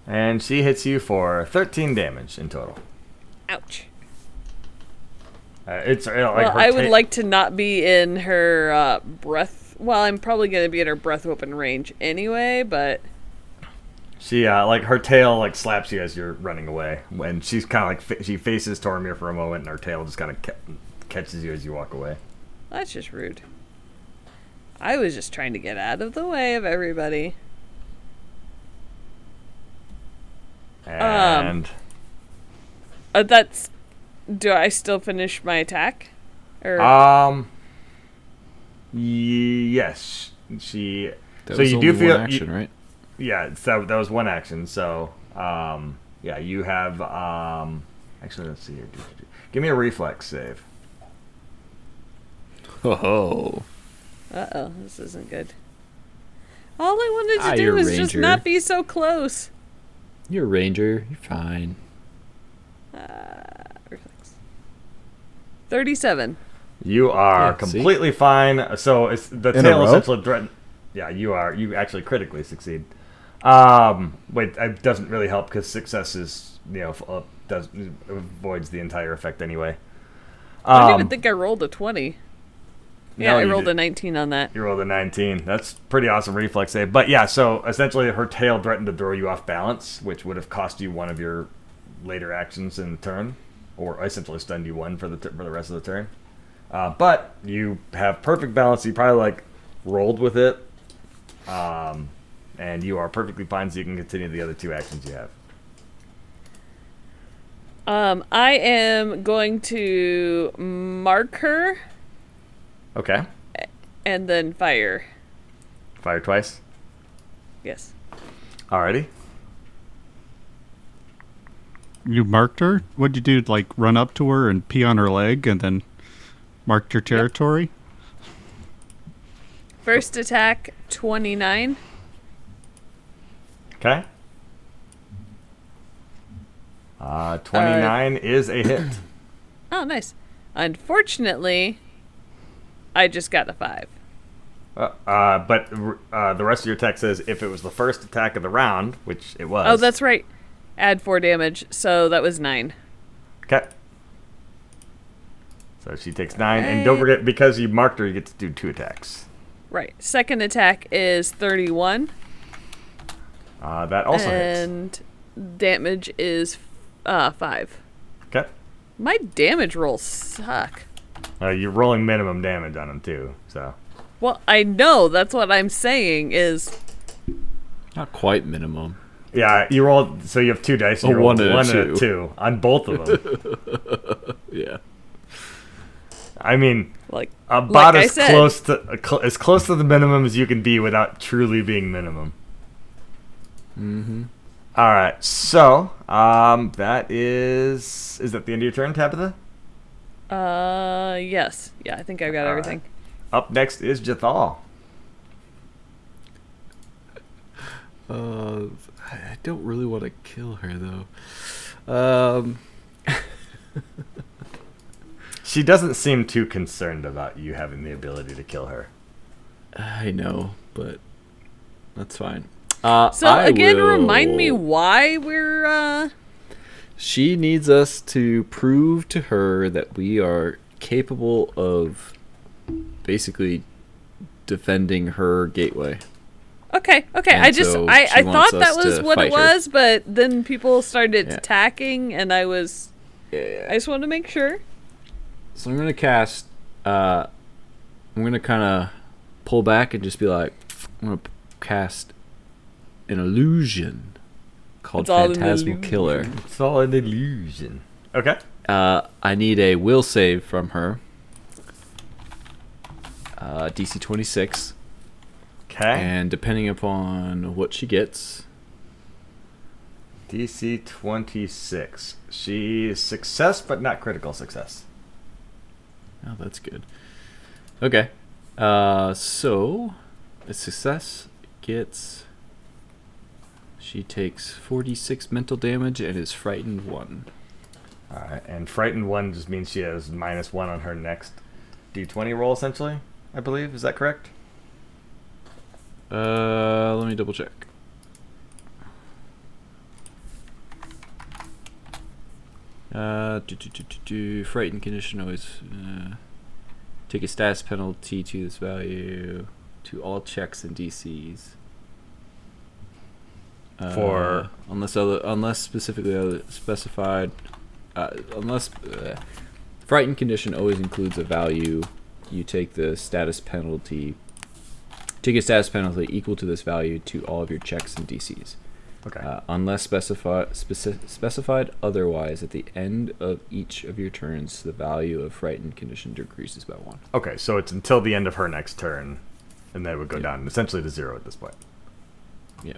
And she hits you for 13 damage in total. Ouch. Uh, it's uh, like well, I would ta- like to not be in her uh, breath. Well, I'm probably going to be in her breath weapon range anyway, but She uh, like her tail like slaps you as you're running away, and she's kind of like fa- she faces Tormir for a moment, and her tail just kind of ca- catches you as you walk away. that's just rude. I was just trying to get out of the way of everybody. And Uh, that's. Do I still finish my attack? Or um, yes, she. That so was you only do feel action, you- right? Yeah, so that was one action. So um, yeah, you have um. Actually, let's see here. Give me a reflex save. Oh, uh oh, this isn't good. All I wanted to Ah, do you're a was just not be so close. you're a ranger. You're fine. Reflex. Thirty-seven. You are Yeah, see? completely fine. So it's the In tail row? essentially threaten. Yeah, you are. You actually critically succeed. Um, wait, it doesn't really help because success is you know uh, does avoids the entire effect anyway. I don't Um, even think I rolled a 20. no, Yeah, I rolled did- a 19 on that. You rolled a 19. That's pretty awesome reflex save. But yeah, so essentially her tail threatened to throw you off balance, which would have cost you one of your later actions in the turn, or essentially stunned you one for the t- for the rest of the turn. Uh, but you have perfect balance. You probably like rolled with it, um, and you are perfectly fine. So you can continue the other two actions you have. Um, I am going to mark her Okay, and then fire. fire twice. Yes. Alrighty. You marked her? What'd you do? Like run up to her and pee on her leg and then marked your territory? First attack, 29. Okay. Uh, 29 is a hit. Oh, nice. Unfortunately, I just got a 5. Uh, uh, but uh, the rest of your text says if it was the first attack of the round, which it was. Oh, that's right. Add 4 damage, so that was 9. okay. So she takes nine, and don't forget because you marked her, you get to do two attacks. Right. Second attack is 31. Uh, that also hits. and damage is uh, 5. Okay. My damage rolls suck. Uh, you're rolling minimum damage on them too, so Well, I know. That's what I'm saying is Not quite minimum. Yeah, you roll. So you have two dice. And A you roll one and a one and a two. two on both of them. Yeah. I mean, like about Like as said. close to uh, as close to the minimum as you can be without truly being minimum. Mm-hmm. All right, so um, that is is that the end of your turn, Tabitha? uh yes. Yeah, I think I've got All everything. Up next is Jathal. Uh, I don't really want to kill her though. Um, She doesn't seem too concerned about you having the ability to kill her. I know, but that's fine. Uh, So I again, remind me why we're uh She needs us to prove to her that we are capable of basically defending her gateway. Okay, okay. And I just so I, I thought that was what it her. was, but then people started Yeah. attacking and I was I just wanted to make sure. So I'm gonna cast. Uh, I'm gonna kind of pull back and just be like, I'm gonna cast an illusion called It's Phantasmal illusion. Killer. It's all an illusion. Okay. Uh, I need a will save from her. Uh, DC 26, Okay. and depending upon what she gets, DC 26. She is success, but not critical success. oh, that's good. Okay, uh, so a success gets. She takes 46 mental damage and is frightened one. All right. And frightened one just means she has minus one on her next D20 roll, essentially. I believe. Is that correct? Uh, let me double check. Uh, do, do, do, do, do. frightened condition always uh, take a status penalty to this value to all checks and DCs. Uh, For- unless other unless specifically other specified, uh, unless uh, frightened condition always includes a value. You take the status penalty Take a status penalty equal to this value to all of your checks and DCs. Okay. Uh, unless specified speci- specified otherwise, at the end of each of your turns, the value of frightened condition decreases by one. okay. So it's until the end of her next turn, and then it would go Yeah. down essentially to zero at this point. Yeah.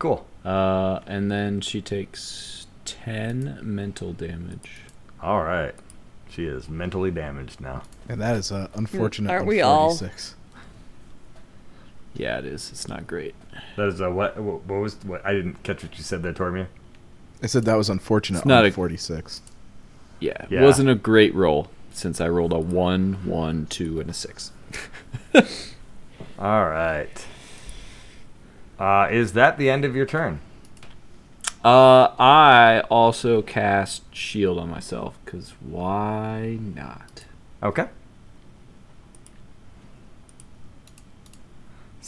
Cool. Uh, and then she takes ten mental damage. All right. She is mentally damaged now. And that is uh, unfortunate. aren't on we all? 46. Yeah, it is. It's not great. That is a what? What what was? What I didn't catch what you said there, Tormir. I said that was unfortunate It's not on a- 46. Yeah, Yeah. it wasn't a great roll. since I rolled a one, one, two, and a six. All right. Uh, is that the end of your turn? Uh, I also cast shield on myself because why not? Okay.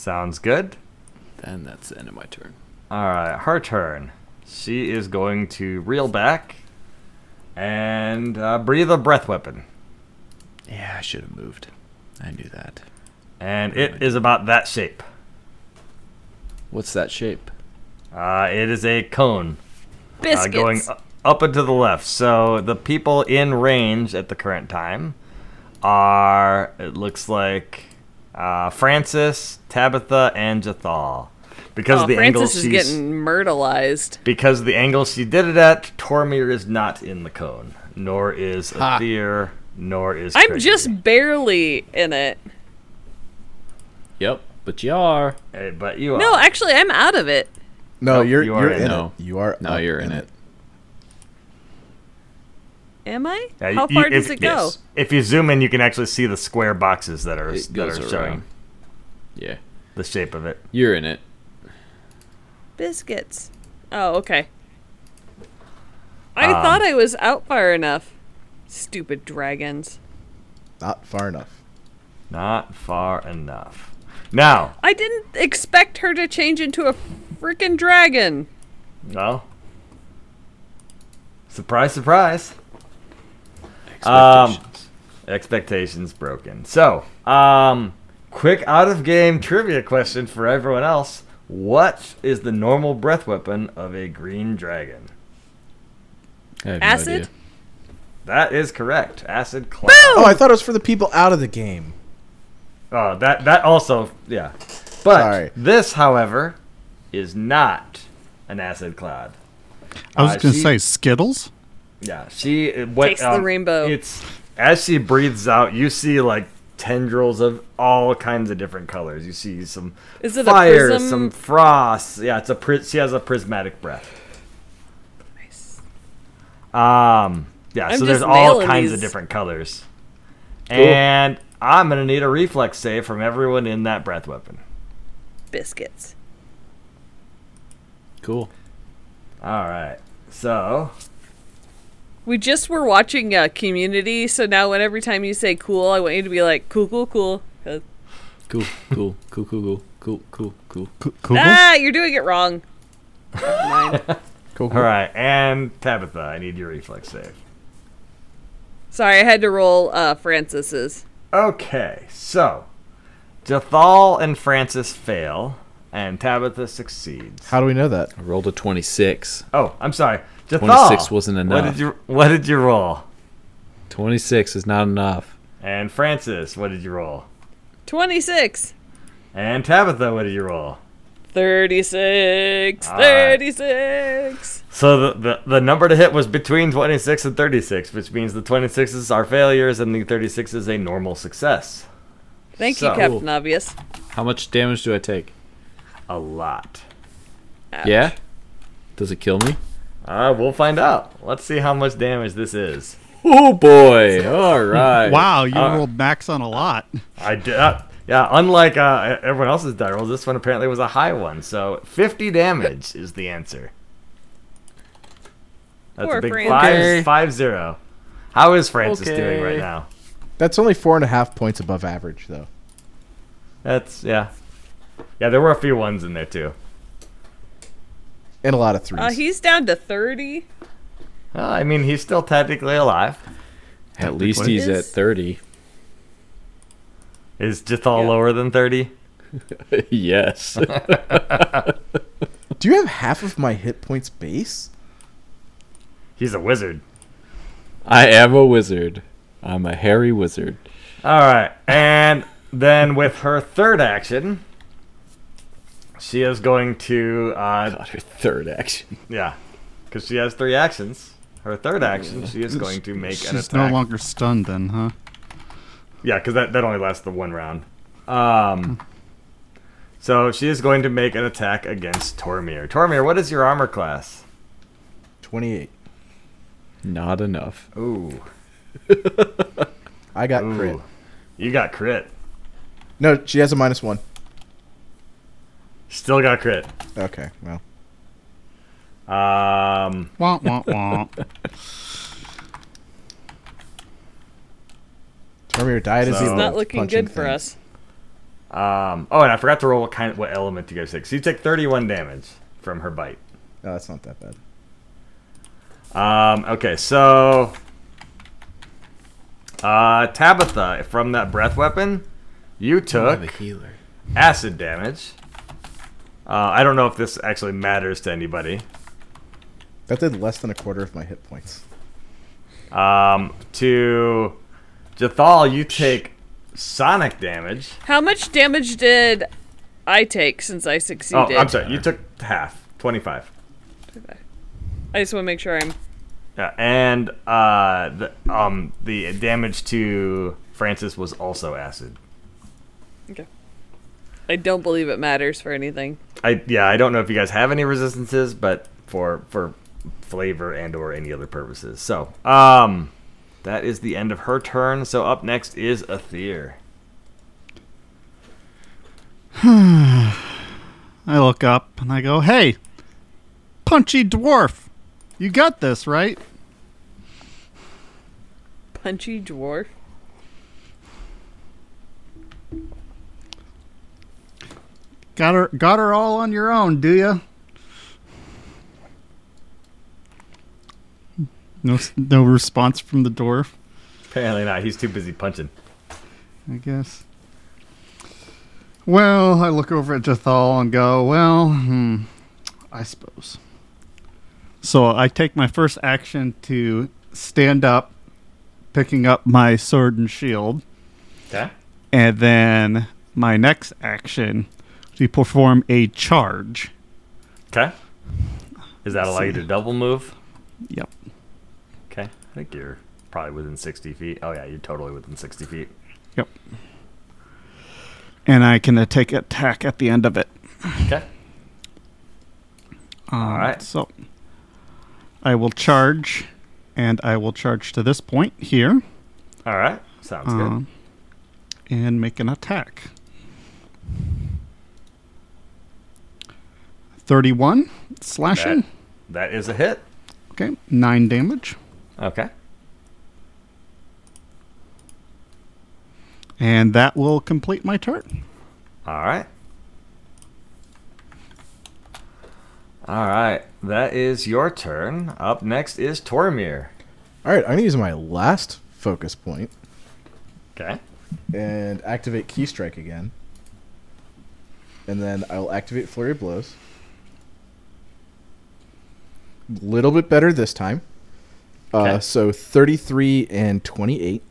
Sounds good. Then that's the end of my turn. All right, her turn. She is going to reel back and uh, breathe a breath weapon. Yeah, I should have moved. I knew that. And it is about that shape. What's that shape? Uh, it is a cone uh, Biscuits. going up and to the left. So the people in range at the current time are, it looks like, uh, Francis, Tabitha, and Jathal. Because oh, of the angle Francis is she's getting myrtleized. because of the angle she did it at, Tormir is not in the cone, nor is Ha. Aether, nor is. I'm Craigie. just barely in it. Yep, but you are. Hey, but you are. No, actually, I'm out of it. No, Nope, you're you you are are in in it. it. You are. No, you're in it. Am I? Yeah, How you- far if- does it go? yes. If you zoom in, you can actually see the square boxes that are It that are around. showing Yeah, the shape of it. you're in it. Biscuits. Oh, okay. I Um, thought I was out far enough. Stupid dragons. Not far enough. Not far enough. Now, I didn't expect her to change into a freaking dragon. no. Surprise, surprise. Um, Expectations. Expectations broken. So, um, quick out of game trivia question for everyone else. What is the normal breath weapon of a green dragon? I no acid? idea. That is correct. Acid cloud. Oh, I thought it was for the people out of the game. Oh, that that also yeah. But Sorry. this, however, is not an acid cloud. I was Uh, gonna say Skittles. Yeah, she it went, Taste the rainbow. It's as she breathes out, you see like tendrils of all kinds of different colors. You see some Is it fire, a prism? some frost. Yeah, it's a pri- she has a prismatic breath. Nice. Um, yeah, I'm so there's all nailing kinds of different colors. And I'm gonna need a reflex save from everyone in that breath weapon. Biscuits. Cool. All right, so We just were watching uh, Community, so now when every time you say cool, I want you to be like cool, cool, cool. 'Cause- Cool. Cool. Cool. Cool. Cool. Cool. Cool. Cool. K- Kugel? Ah, you're doing it wrong. Cool. cool. all right, and Tabitha, I need your reflex save. Sorry, I had to roll uh, Francis's. Okay, so Jathal and Francis fail, and Tabitha succeeds. How do we know that? I rolled a 26. Oh, I'm sorry. Jathal, 26 wasn't enough. What enough. did you What did you roll? 26 is not enough. And Francis, what did you roll? 26. And Tabitha, what did you roll? 36. All right. 36. So the, the the number to hit was between 26 and 36, which means the 26s are failures and the 36 is a normal success. Thank So- you, Captain Obvious. How much damage do I take? A lot. Ouch. Yeah? Does it kill me? Uh, we'll find out. Let's see how much damage this is. Oh boy! All right. Wow, you Uh, rolled max on a lot. I did. Uh, yeah, unlike uh, everyone else's die rolls, this one apparently was a high one. So 50 damage is the answer. That's Poor a big Francis. five, Okay. five zero. How is Francis doing right now? That's only four and a half points above average, though. That's yeah, yeah. There were a few ones in there too. And a lot of threes. Uh, he's down to 30. Well, I mean, he's still technically alive. At least Technically. he's at 30. Is Jathal Yeah. lower than 30? yes. Do you have half of my hit points base? He's a wizard. I am a wizard. I'm a hairy wizard. All right, and then with her third action, she is going to uh, God, her third action. Yeah, because she has three actions. Her third action, she is going to make an attack. She's no longer stunned then, huh? Yeah, because that, that only lasts the one round. Um, so she is going to make an attack against Tormir. Tormir, what is your armor class? 28. Not enough. Ooh. I got crit. You got crit. No, she has a minus one. Still got crit. Okay, well. Um, Wah, wah, wah. Tormir died as So- he It's lived, not looking good for things. us. um. Oh, and I forgot to roll what kind, what element you guys take. So you take 31 damage from her bite. Oh, that's not that bad. Um. Okay. So, uh, Tabitha, from that breath weapon, you took the healer. acid damage. Uh, I don't know if this actually matters to anybody. That did less than a quarter of my hit points. Um, to Jathal, you take sonic damage. How much damage did I take since I succeeded? Oh, succeeded? I'm sorry. You took half, 25. I just want to make sure I'm. Yeah, and uh, the um the damage to Francis was also acid. Okay. I don't believe it matters for anything. I yeah, I don't know if you guys have any resistances, but for for flavor and or any other purposes. So, um that is the end of her turn. So up next is Aether. I look up and I go, "Hey, punchy dwarf, you got this, right?" Punchy dwarf. Got her, got her all on your own, do you? No, no response from the dwarf. Apparently not. He's too busy punching. I guess. Well, I look over at Jathal and go, well, hmm, I suppose. So I take my first action to stand up, picking up my sword and shield, Okay. and then my next action to perform a charge. Okay. Does that allow you to double move? Yep. Okay. I think you're probably within 60 feet. Oh yeah, you're totally within 60 feet. Yep. And I can uh, take attack at the end of it. Okay. Um, right. So I will charge, and I will charge to this point here, All right. Sounds good. um, and make an attack. Thirty-one slashing. That, that is a hit. Okay, nine damage, Okay. and that will complete my turn. All right. All right. That is your turn. Up next is Tormir. All right, I'm gonna use my last focus point Okay. and activate Ki Strike again, and then I'll activate Flurry of Blows. Little bit better this time. Uh, Okay. so 33 and 28.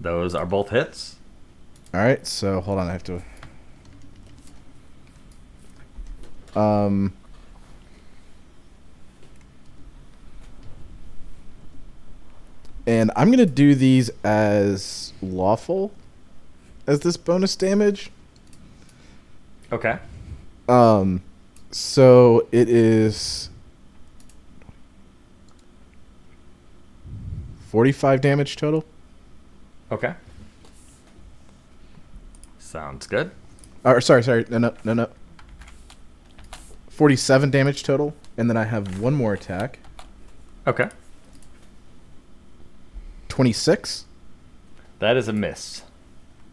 Those are both hits. All right, so hold on, I have to. Um. And I'm gonna do these as lawful, as this bonus damage. Okay. Um, so it is forty-five damage total. Okay. Sounds good. Or sorry, sorry, no, no, no, no. Forty-seven damage total, and then I have one more attack. Okay. Twenty-six. That is a miss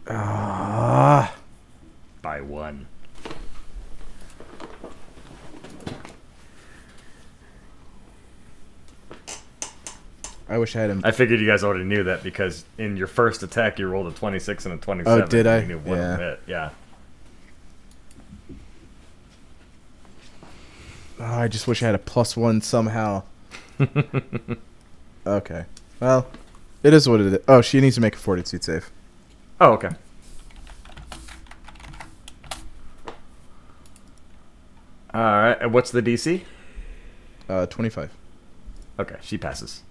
Ah, by one. I wish I had him. I figured you guys already knew that because in your first attack you rolled a 26 and a 27. Oh, did I? You one Yeah. hit. Yeah. Oh, I just wish I had a plus one somehow. okay. Well, it is what it is. Oh, she needs to make a fortitude save. Oh, okay. All right. What's the DC? Uh, twenty-five. Okay, she passes.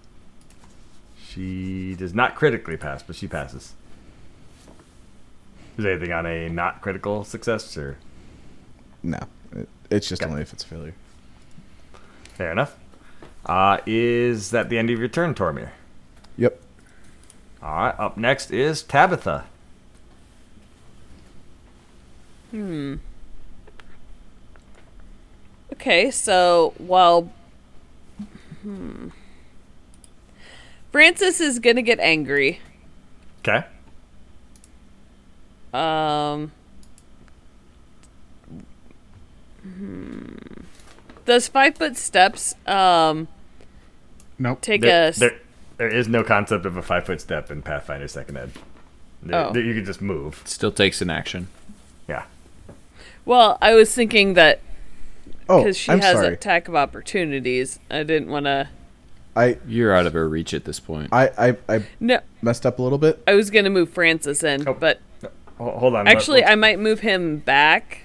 She does not critically pass, but she passes. Is there anything on a not critical success or No, it, it's just Okay. only if it's a failure. fair enough? Uh, is that the end of your turn, Tormir? Yep. All right. Up next is Tabitha. Hmm. Okay, so while hmm. Francis is gonna get angry. Okay. Um. hmm. Does five foot steps um Nope. take There, us? there, there is no concept of a five foot step in Pathfinder Second Ed. There- Oh. you can just move. Still takes an action. Yeah. Well, I was thinking that Oh, because she I'm has sorry. attack of opportunities, I didn't want to. I, You're out of her reach at this point. I, I, I No, messed up a little bit. I was gonna move Francis in, Oh. but Ho- Hold on. actually, I might move him back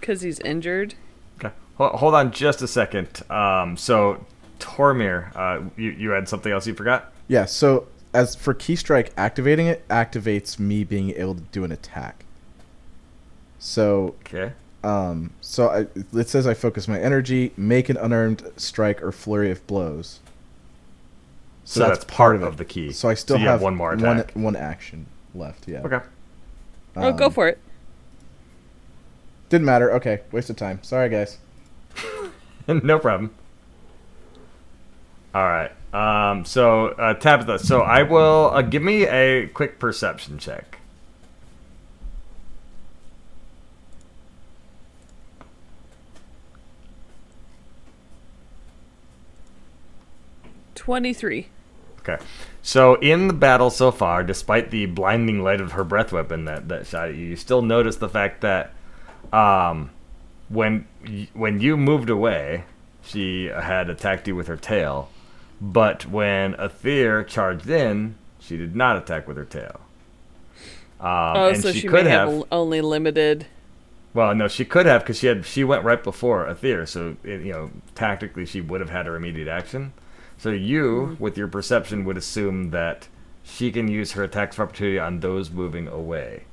because he's injured. Okay. Hold, hold on just a second. Um, so, Tormir, uh, you, you had something else you forgot? Yeah. So as for Ki Strike, activating it activates me being able to do an attack. So Okay. Um, so I, it says I focus my energy, make an unarmed strike or flurry of blows. So that's part of the key. So I still So you have, have one more one attack. one action left. Yeah. Okay. oh, go Um, for it. Didn't matter. Okay, waste of time. Sorry, guys. no problem. All right. Um, so, uh, Tabitha, so I will uh, give me a quick perception check. Twenty-three. Okay. So in the battle so far, despite the blinding light of her breath weapon that, that shot at you, you still notice the fact that um, when y- when you moved away, she had attacked you with her tail, but when Aether charged in, she did not attack with her tail. Um, oh, and so she, she, could have. have only limited. Well, no, she could have because she had she went right before Aether, so it, you know tactically she would have had her immediate action. So you, with your perception, would assume that she can use her attacks of opportunity on those moving away,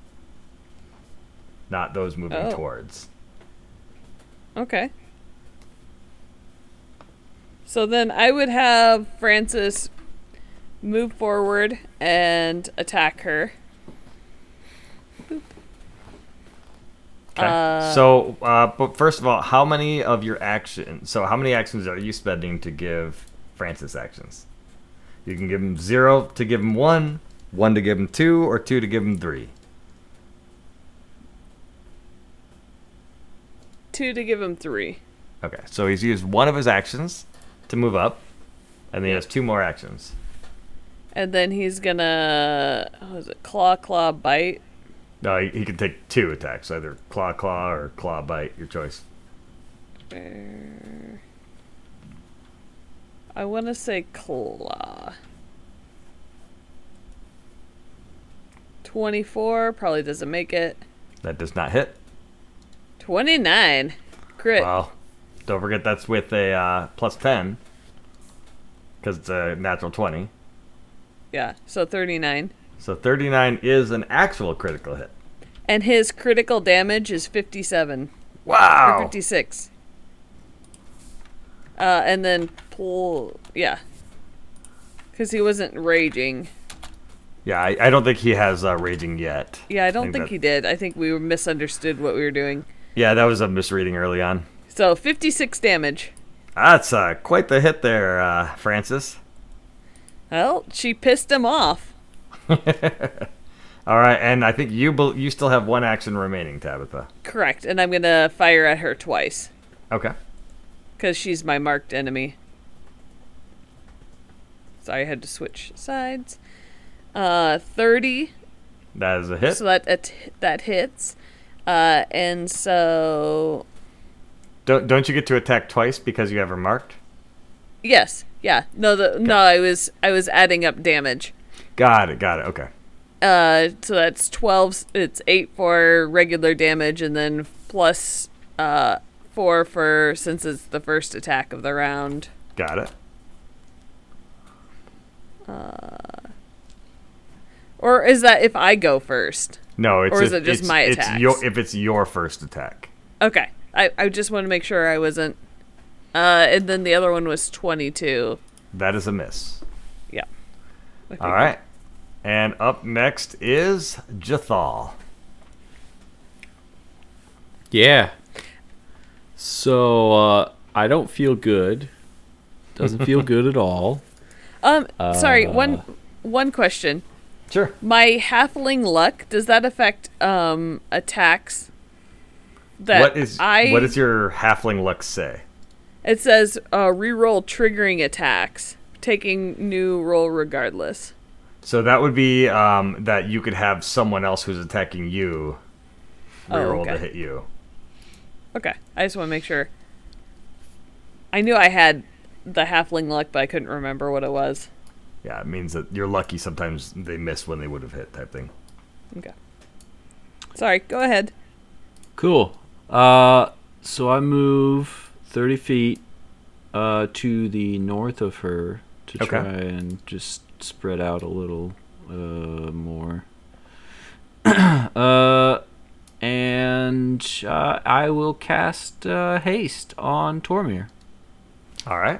not those moving Oh. towards. Okay. So then I would have Francis move forward and attack her. Okay. Uh, so, uh, but first of all, how many of your actions? So, how many actions are you spending to give Francis actions? You can give him zero to give him one, one to give him two, or two to give him three. Two to give him three. Okay, so he's used one of his actions to move up, and then he has two more actions. And then he's gonna. What is it? Claw, claw, bite. No, he, he can take two attacks, either claw, claw, or claw, bite, your choice. Where- I want to say claw. 24 probably doesn't make it. That does not hit. 29. Crit. Well, don't forget that's with a uh, plus 10, because it's a natural 20. Yeah, so 39. So 39 is an actual critical hit. And his critical damage is 57 or Wow! 56. Uh, and then pull. Yeah. Because he wasn't raging. Yeah, I, I don't think he has uh, raging yet. Yeah, I don't think think that- he did. I think we were misunderstood what we were doing. Yeah, that was a misreading early on. So 56 damage. That's uh, quite the hit there, uh, Francis. Well, she pissed him off. All right, and I think you you still have one action remaining, Tabitha. Correct. And I'm going to fire at her twice. Okay. Because she's my marked enemy. So I had to switch sides. Uh, 30. That is a hit. So that that, that hits. Uh, and so Don't don't you get to attack twice because you have her marked? yes, yeah. No, the no, I was I was adding up damage. Got it. Got it. Okay. Uh, so that's twelve. It's eight for regular damage, and then plus uh four for since it's the first attack of the round. Got it. Uh, Or is that if I go first? No, it's Or is if- it just it's- my attack? if it's your first attack. Okay, I I just want to make sure I wasn't. Uh, and then the other one was twenty two. That is a miss. Yeah. I All figured. right. And up next is Jathal. Yeah. So uh, I don't feel good. Doesn't feel good at all. Um, sorry, Uh. one one question. Sure. My halfling luck does that affect um attacks? That what is I what does your halfling luck say? It says uh, reroll triggering attacks, taking new roll regardless. So that would be um, that you could have someone else who's attacking you Oh, reroll to hit you. Okay, I just want to make sure. I knew I had the halfling luck, but I couldn't remember what it was. Yeah, it means that you're lucky. Sometimes they miss when they would have hit, type thing. Okay. Sorry, go ahead. Cool. Uh, so I move 30 feet uh, to the north of her to Okay. try and just spread out a little uh, more. uh, and uh, I will cast uh, haste on Tormir. All right.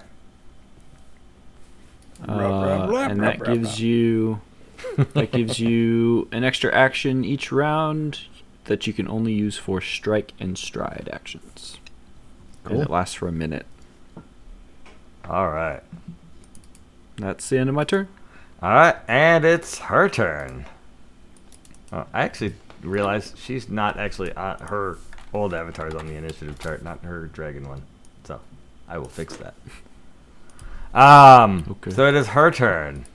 Uh, and that gives you that gives you an extra action each round that you can only use for strike and stride actions. And it lasts for a minute. All right. That's the end of my turn. All right, and it's her turn. Oh, I actually realized she's not actually on her old avatar is on the initiative chart, not her dragon one. So I will fix that. Um. Okay. So it is her turn.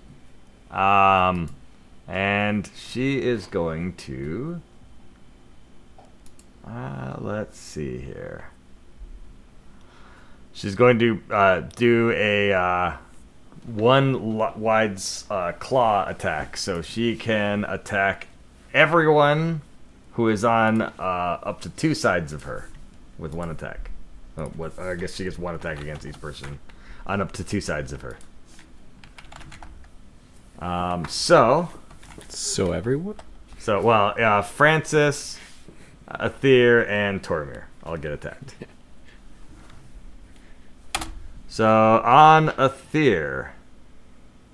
Um, and she is going to. Uh, let's see here. She's going to uh, do a uh, one wide uh, claw attack, so she can attack everyone who is on uh, up to two sides of her with one attack. Oh, what? I guess she gets one attack against each person on up to two sides of her. Um, so, So everyone. so well, uh, Francis, Aether, and Tormir all get attacked. So on Aether,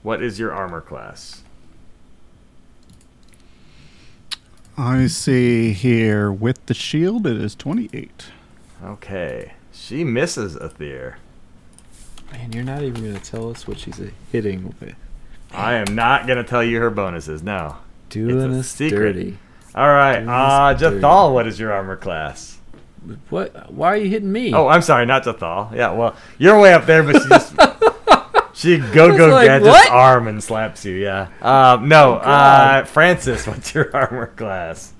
what is your armor class? I see here with the shield it is 28. Okay, she misses a Aether. Man, you're not even gonna tell us what she's hitting with. I am not gonna tell you her bonuses. No. Doing a us secret. dirty. All right, Doing uh, us dirty. Jathal, what is your armor class? What? Why are you hitting me? Oh, I'm sorry, not Jathal. Yeah, well, you're way up there, but she just she go go like, gadgets what? arm and slaps you. Yeah. Um, no, uh, Francis, what's your armor class?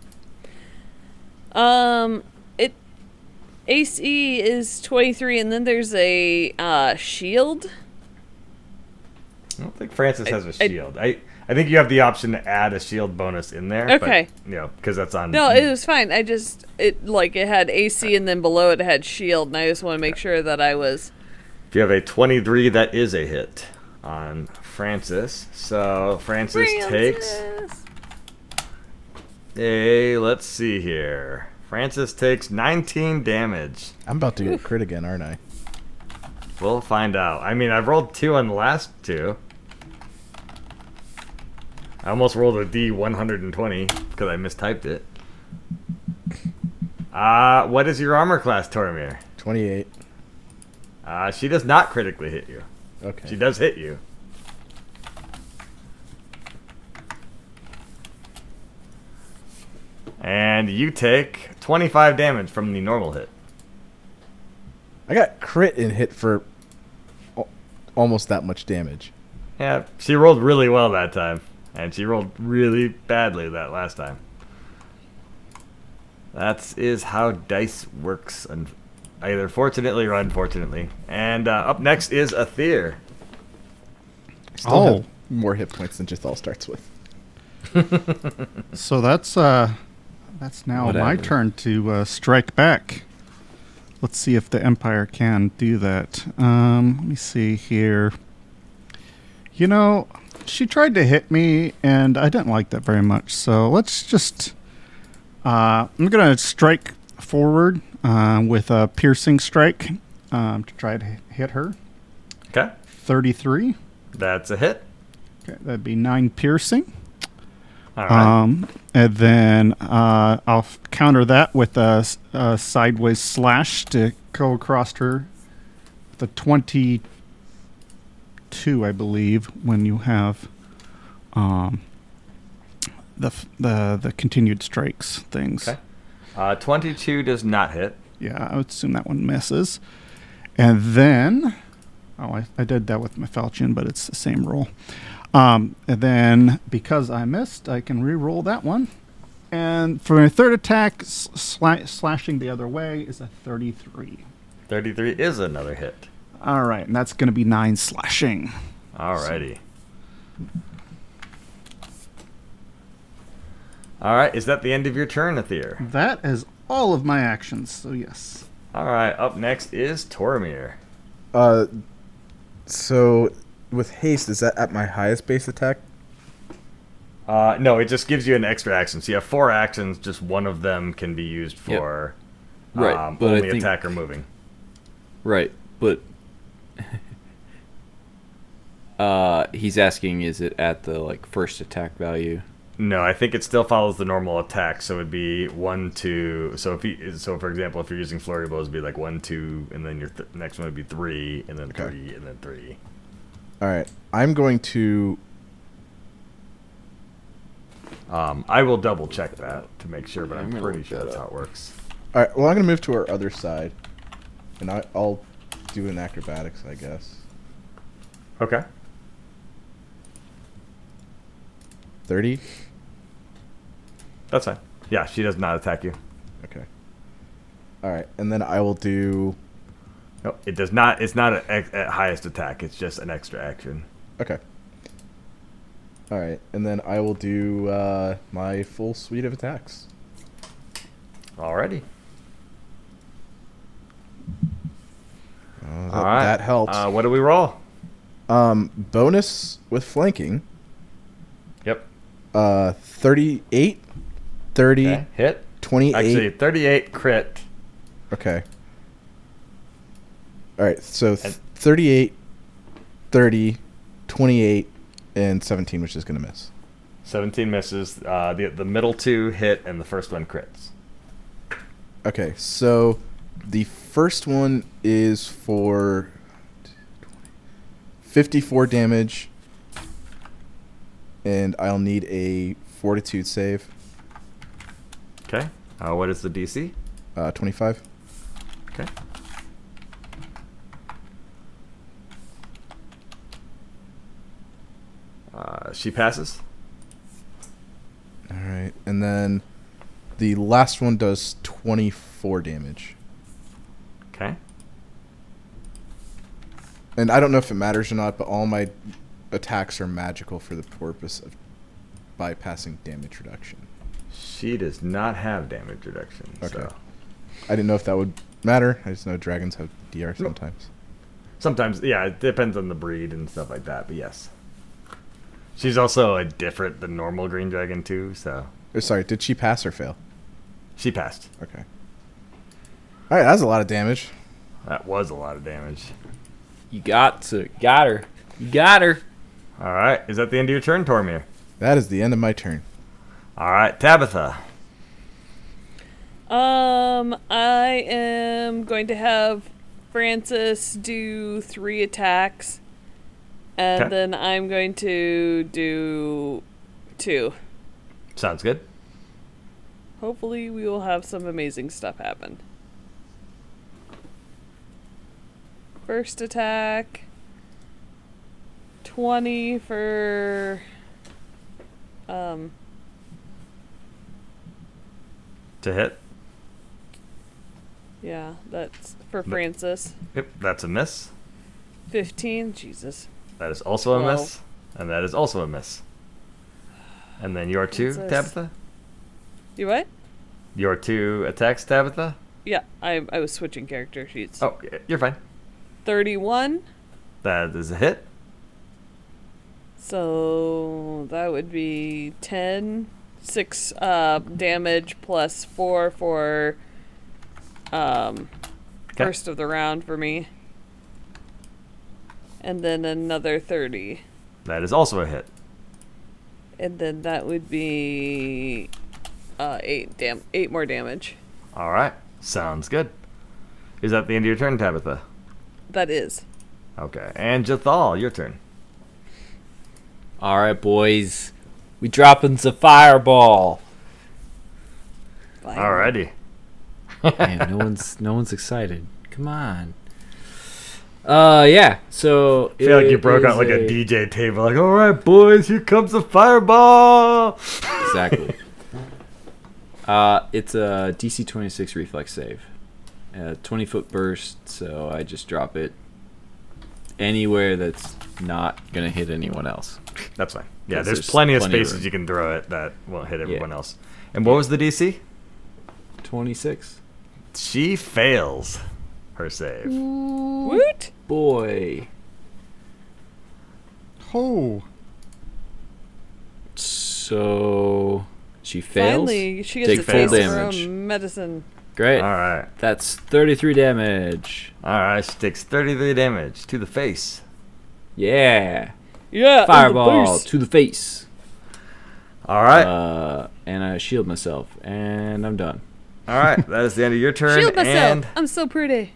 Um, it AC is twenty three, and then there's a uh, shield. I don't think Francis has a shield. I I think you have the option to add a shield bonus in there. Okay. But, you know, because that's on. No, it was fine. I just it like it had AC, and then below it had shield, and I just want to make sure that I was. If you have a 23, that is a hit on Francis. So Francis takes Francis. a. Let's see here. Francis takes 19 damage. I'm about to get crit again, aren't I? We'll find out. I mean, I've rolled two on the last two. I almost rolled a D120 because I mistyped it. Uh, what is your armor class, Tormir? 28. Uh, she does not critically hit you. Okay. She does hit you. And you take 25 damage from the normal hit. I got crit and hit for almost that much damage. Yeah, she rolled really well that time. And she rolled really badly that last time. That is how dice works, either fortunately or unfortunately. And uh, up next is Aether. Still Oh. have more hit points than Jathal starts with. So that's uh that's now my turn to uh, strike back. Let's see if the Empire can do that. Um, let me see here. You know, she tried to hit me, and I didn't like that very much. So let's just. Uh, I'm gonna strike forward uh, with a piercing strike um, to try to hit her. Okay. 33. That's a hit. Okay, that'd be nine piercing. All right. Um, and then uh, I'll counter that with a sideways slash to go across her. The 22, I believe, when you have um, the, f- the, the continued strikes things. Okay. Uh, 22 does not hit. Yeah, I would assume that one misses. And then, oh, I, I did that with my falchion, but it's the same roll. Um, and then, because I missed, I can re-roll that one. And for my third attack, s- sla- slashing the other way is a 33. 33 is another hit. All right, and that's going to be nine slashing. Alrighty. All right, is that the end of your turn, Aether? That is all of my actions, so yes. All right, up next is Tormir. Uh, so with haste, is that at my highest base attack? Uh, no, it just gives you an extra action. So you have four actions. Just one of them can be used for Yep. for Right, um, but I only think- attack or moving. Right, but uh, he's asking, is it at the like first attack value? No, I think it still follows the normal attack. So it'd be one, two. So if you, so for example, if you're using flurry blows, it'd be like one, two, and then your th- next one would be three, and then Okay. three, and then three. All right, I'm going to. Um, I will double check that to make sure, but I'm I'm pretty sure that that's up. how it works. All right, well, I'm gonna move to our other side, and I, I'll do an acrobatics, I guess. Okay. Thirty. That's fine. Yeah, she does not attack you. Okay. All right, and then I will do. No, it does not. It's not a, highest attack. It's just an extra action. Okay. All right, and then I will do uh, my full suite of attacks. Alrighty. Uh, that, All right. that helps. Uh, what do we roll? um, bonus with flanking. Yep. Uh, 38, 30, Okay. Hit. 28. Actually, 38 crit. Okay. All right, so th- 38, 30, 28, and 17, which is going to miss. 17 misses. Uh, the the middle two hit, and the first one crits. Okay, so the first one is for 54 damage, and I'll need a fortitude save, Okay. Uh, what is the DC? uh, 25. Okay. Uh, she passes. All right, and then the last one does 24 damage. Okay. And I don't know if it matters or not, but all my attacks are magical for the purpose of bypassing damage reduction. She does not have damage reduction. Okay. So. I didn't know if that would matter. I just know dragons have DR sometimes. Sometimes, yeah, it depends on the breed and stuff like that. But yes, she's also a different than normal green dragon too. So Oh, sorry, did she pass or fail? she passed. Okay. All right, that's a lot of damage. That was a lot of damage. You got to, got her, you got her. All right, is that the end of your turn, Tormir? That is the end of my turn. All right, Tabitha. Um, I am going to have Francis do three attacks, and Okay. then I'm going to do two. Sounds good. Hopefully, we will have some amazing stuff happen. First attack 20 for. Um, To hit. yeah, that's for Francis. Yep, that's a miss. 15, Jesus. That is also a miss, and that is also a miss. And then your two, Francis. Tabitha. You what? Your two attacks, Tabitha. Yeah, I, I was switching character sheets. Oh, you're fine. 31. That is a hit. So that would be 10, 6 uh, damage plus 4 for um, 'Kay. first of the round for me. And then another 30. That is also a hit. And then that would be uh, eight dam- eight more damage. All right. Sounds good. Is that the end of your turn, Tabitha? That is. Okay. And Jathal, your turn. All right, boys. We dropping the fireball. Fine. Alrighty. Man, no one's no one's excited. Come on. Uh, yeah. So I feel like you broke out like a, DJ table. Like, all right, boys, here comes the fireball. Exactly. uh, it's a DC 26 reflex save. Uh, 20 foot burst, so I just drop it anywhere that's not gonna hit anyone else. That's fine. Yeah, there's, there's plenty of plenty spaces room. you can throw it that won't hit everyone Yeah. else. And what was the DC? 26. She fails her save. Woot! Boy. Oh, So she fails. Finally, she gets Take to full taste her damage. medicine. Great. All right. That's 33 damage. All right. She takes 33 damage to the face. Yeah. Yeah. in the Fireball to the face. All right. Uh, and I shield myself, and I'm done. All right. That is the end of your turn. Shield myself. And I'm so pretty.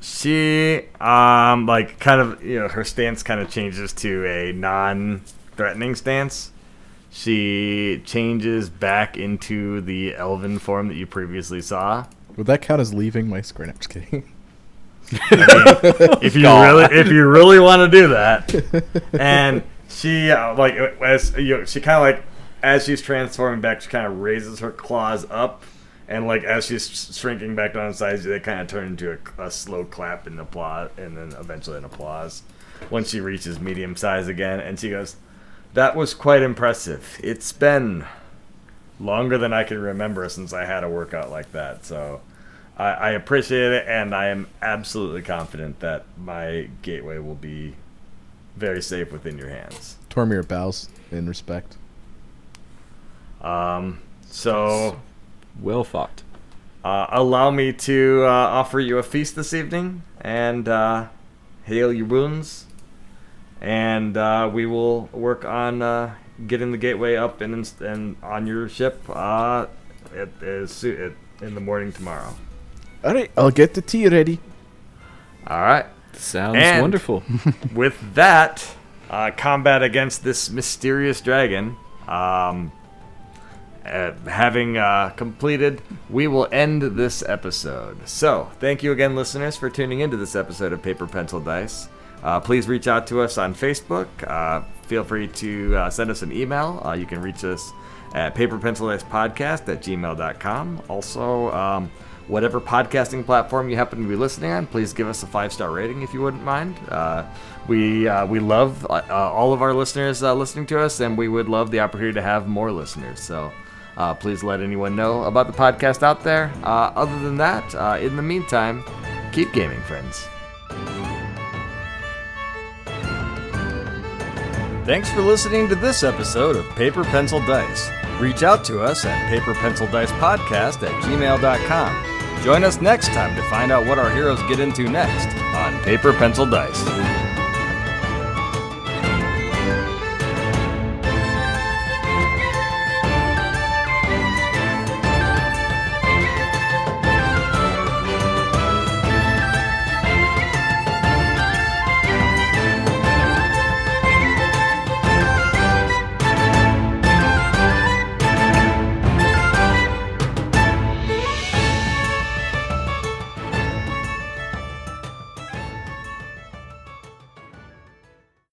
she, um, like, kind of, you know, her stance kind of changes to a non-threatening stance. She changes back into the elven form that you previously saw. Would that count as leaving my screen? I'm just kidding. if you really if you really want to do that. And she uh, like as you know, she kind of like as she's transforming back she kind of raises her claws up. And like as she's shrinking back down in size they kind of turn into a, a slow clap and applause and then eventually an applause when she reaches medium size again. And she goes that was quite impressive. It's been longer than i can remember since i had a workout like that. So I, I appreciate it, and I am absolutely confident that my gateway will be very safe within your hands. Tormir bows in respect. Um, so, Well fought. uh, allow me to uh, offer you a feast this evening and uh, heal your wounds, and uh, we will work on uh, getting the gateway up and ins- and on your ship uh, at, as at, in the morning tomorrow. All right, I'll get the tea ready. All right. Sounds And- wonderful. with that uh, combat against this mysterious dragon um, uh, having uh, completed we will end this episode so thank you again listeners for tuning into this episode of paper pencil dice uh, please reach out to us on facebook uh, feel free to uh, send us an email uh, you can reach us at paperpencildicepodcast at gmail.com also um, whatever podcasting platform you happen to be listening on, please give us a five star rating if you wouldn't mind. Uh, we uh, we love uh, uh, all of our listeners uh, listening to us, and we would love the opportunity to have more listeners. So. Uh, please let anyone know about the podcast out there. Other than that, in the meantime, keep gaming, friends. Thanks for listening to this episode of Paper Pencil Dice. Reach out to us at paperpencildicepodcast at gmail.com. Join us next time to find out what our heroes get into next on Paper Pencil Dice.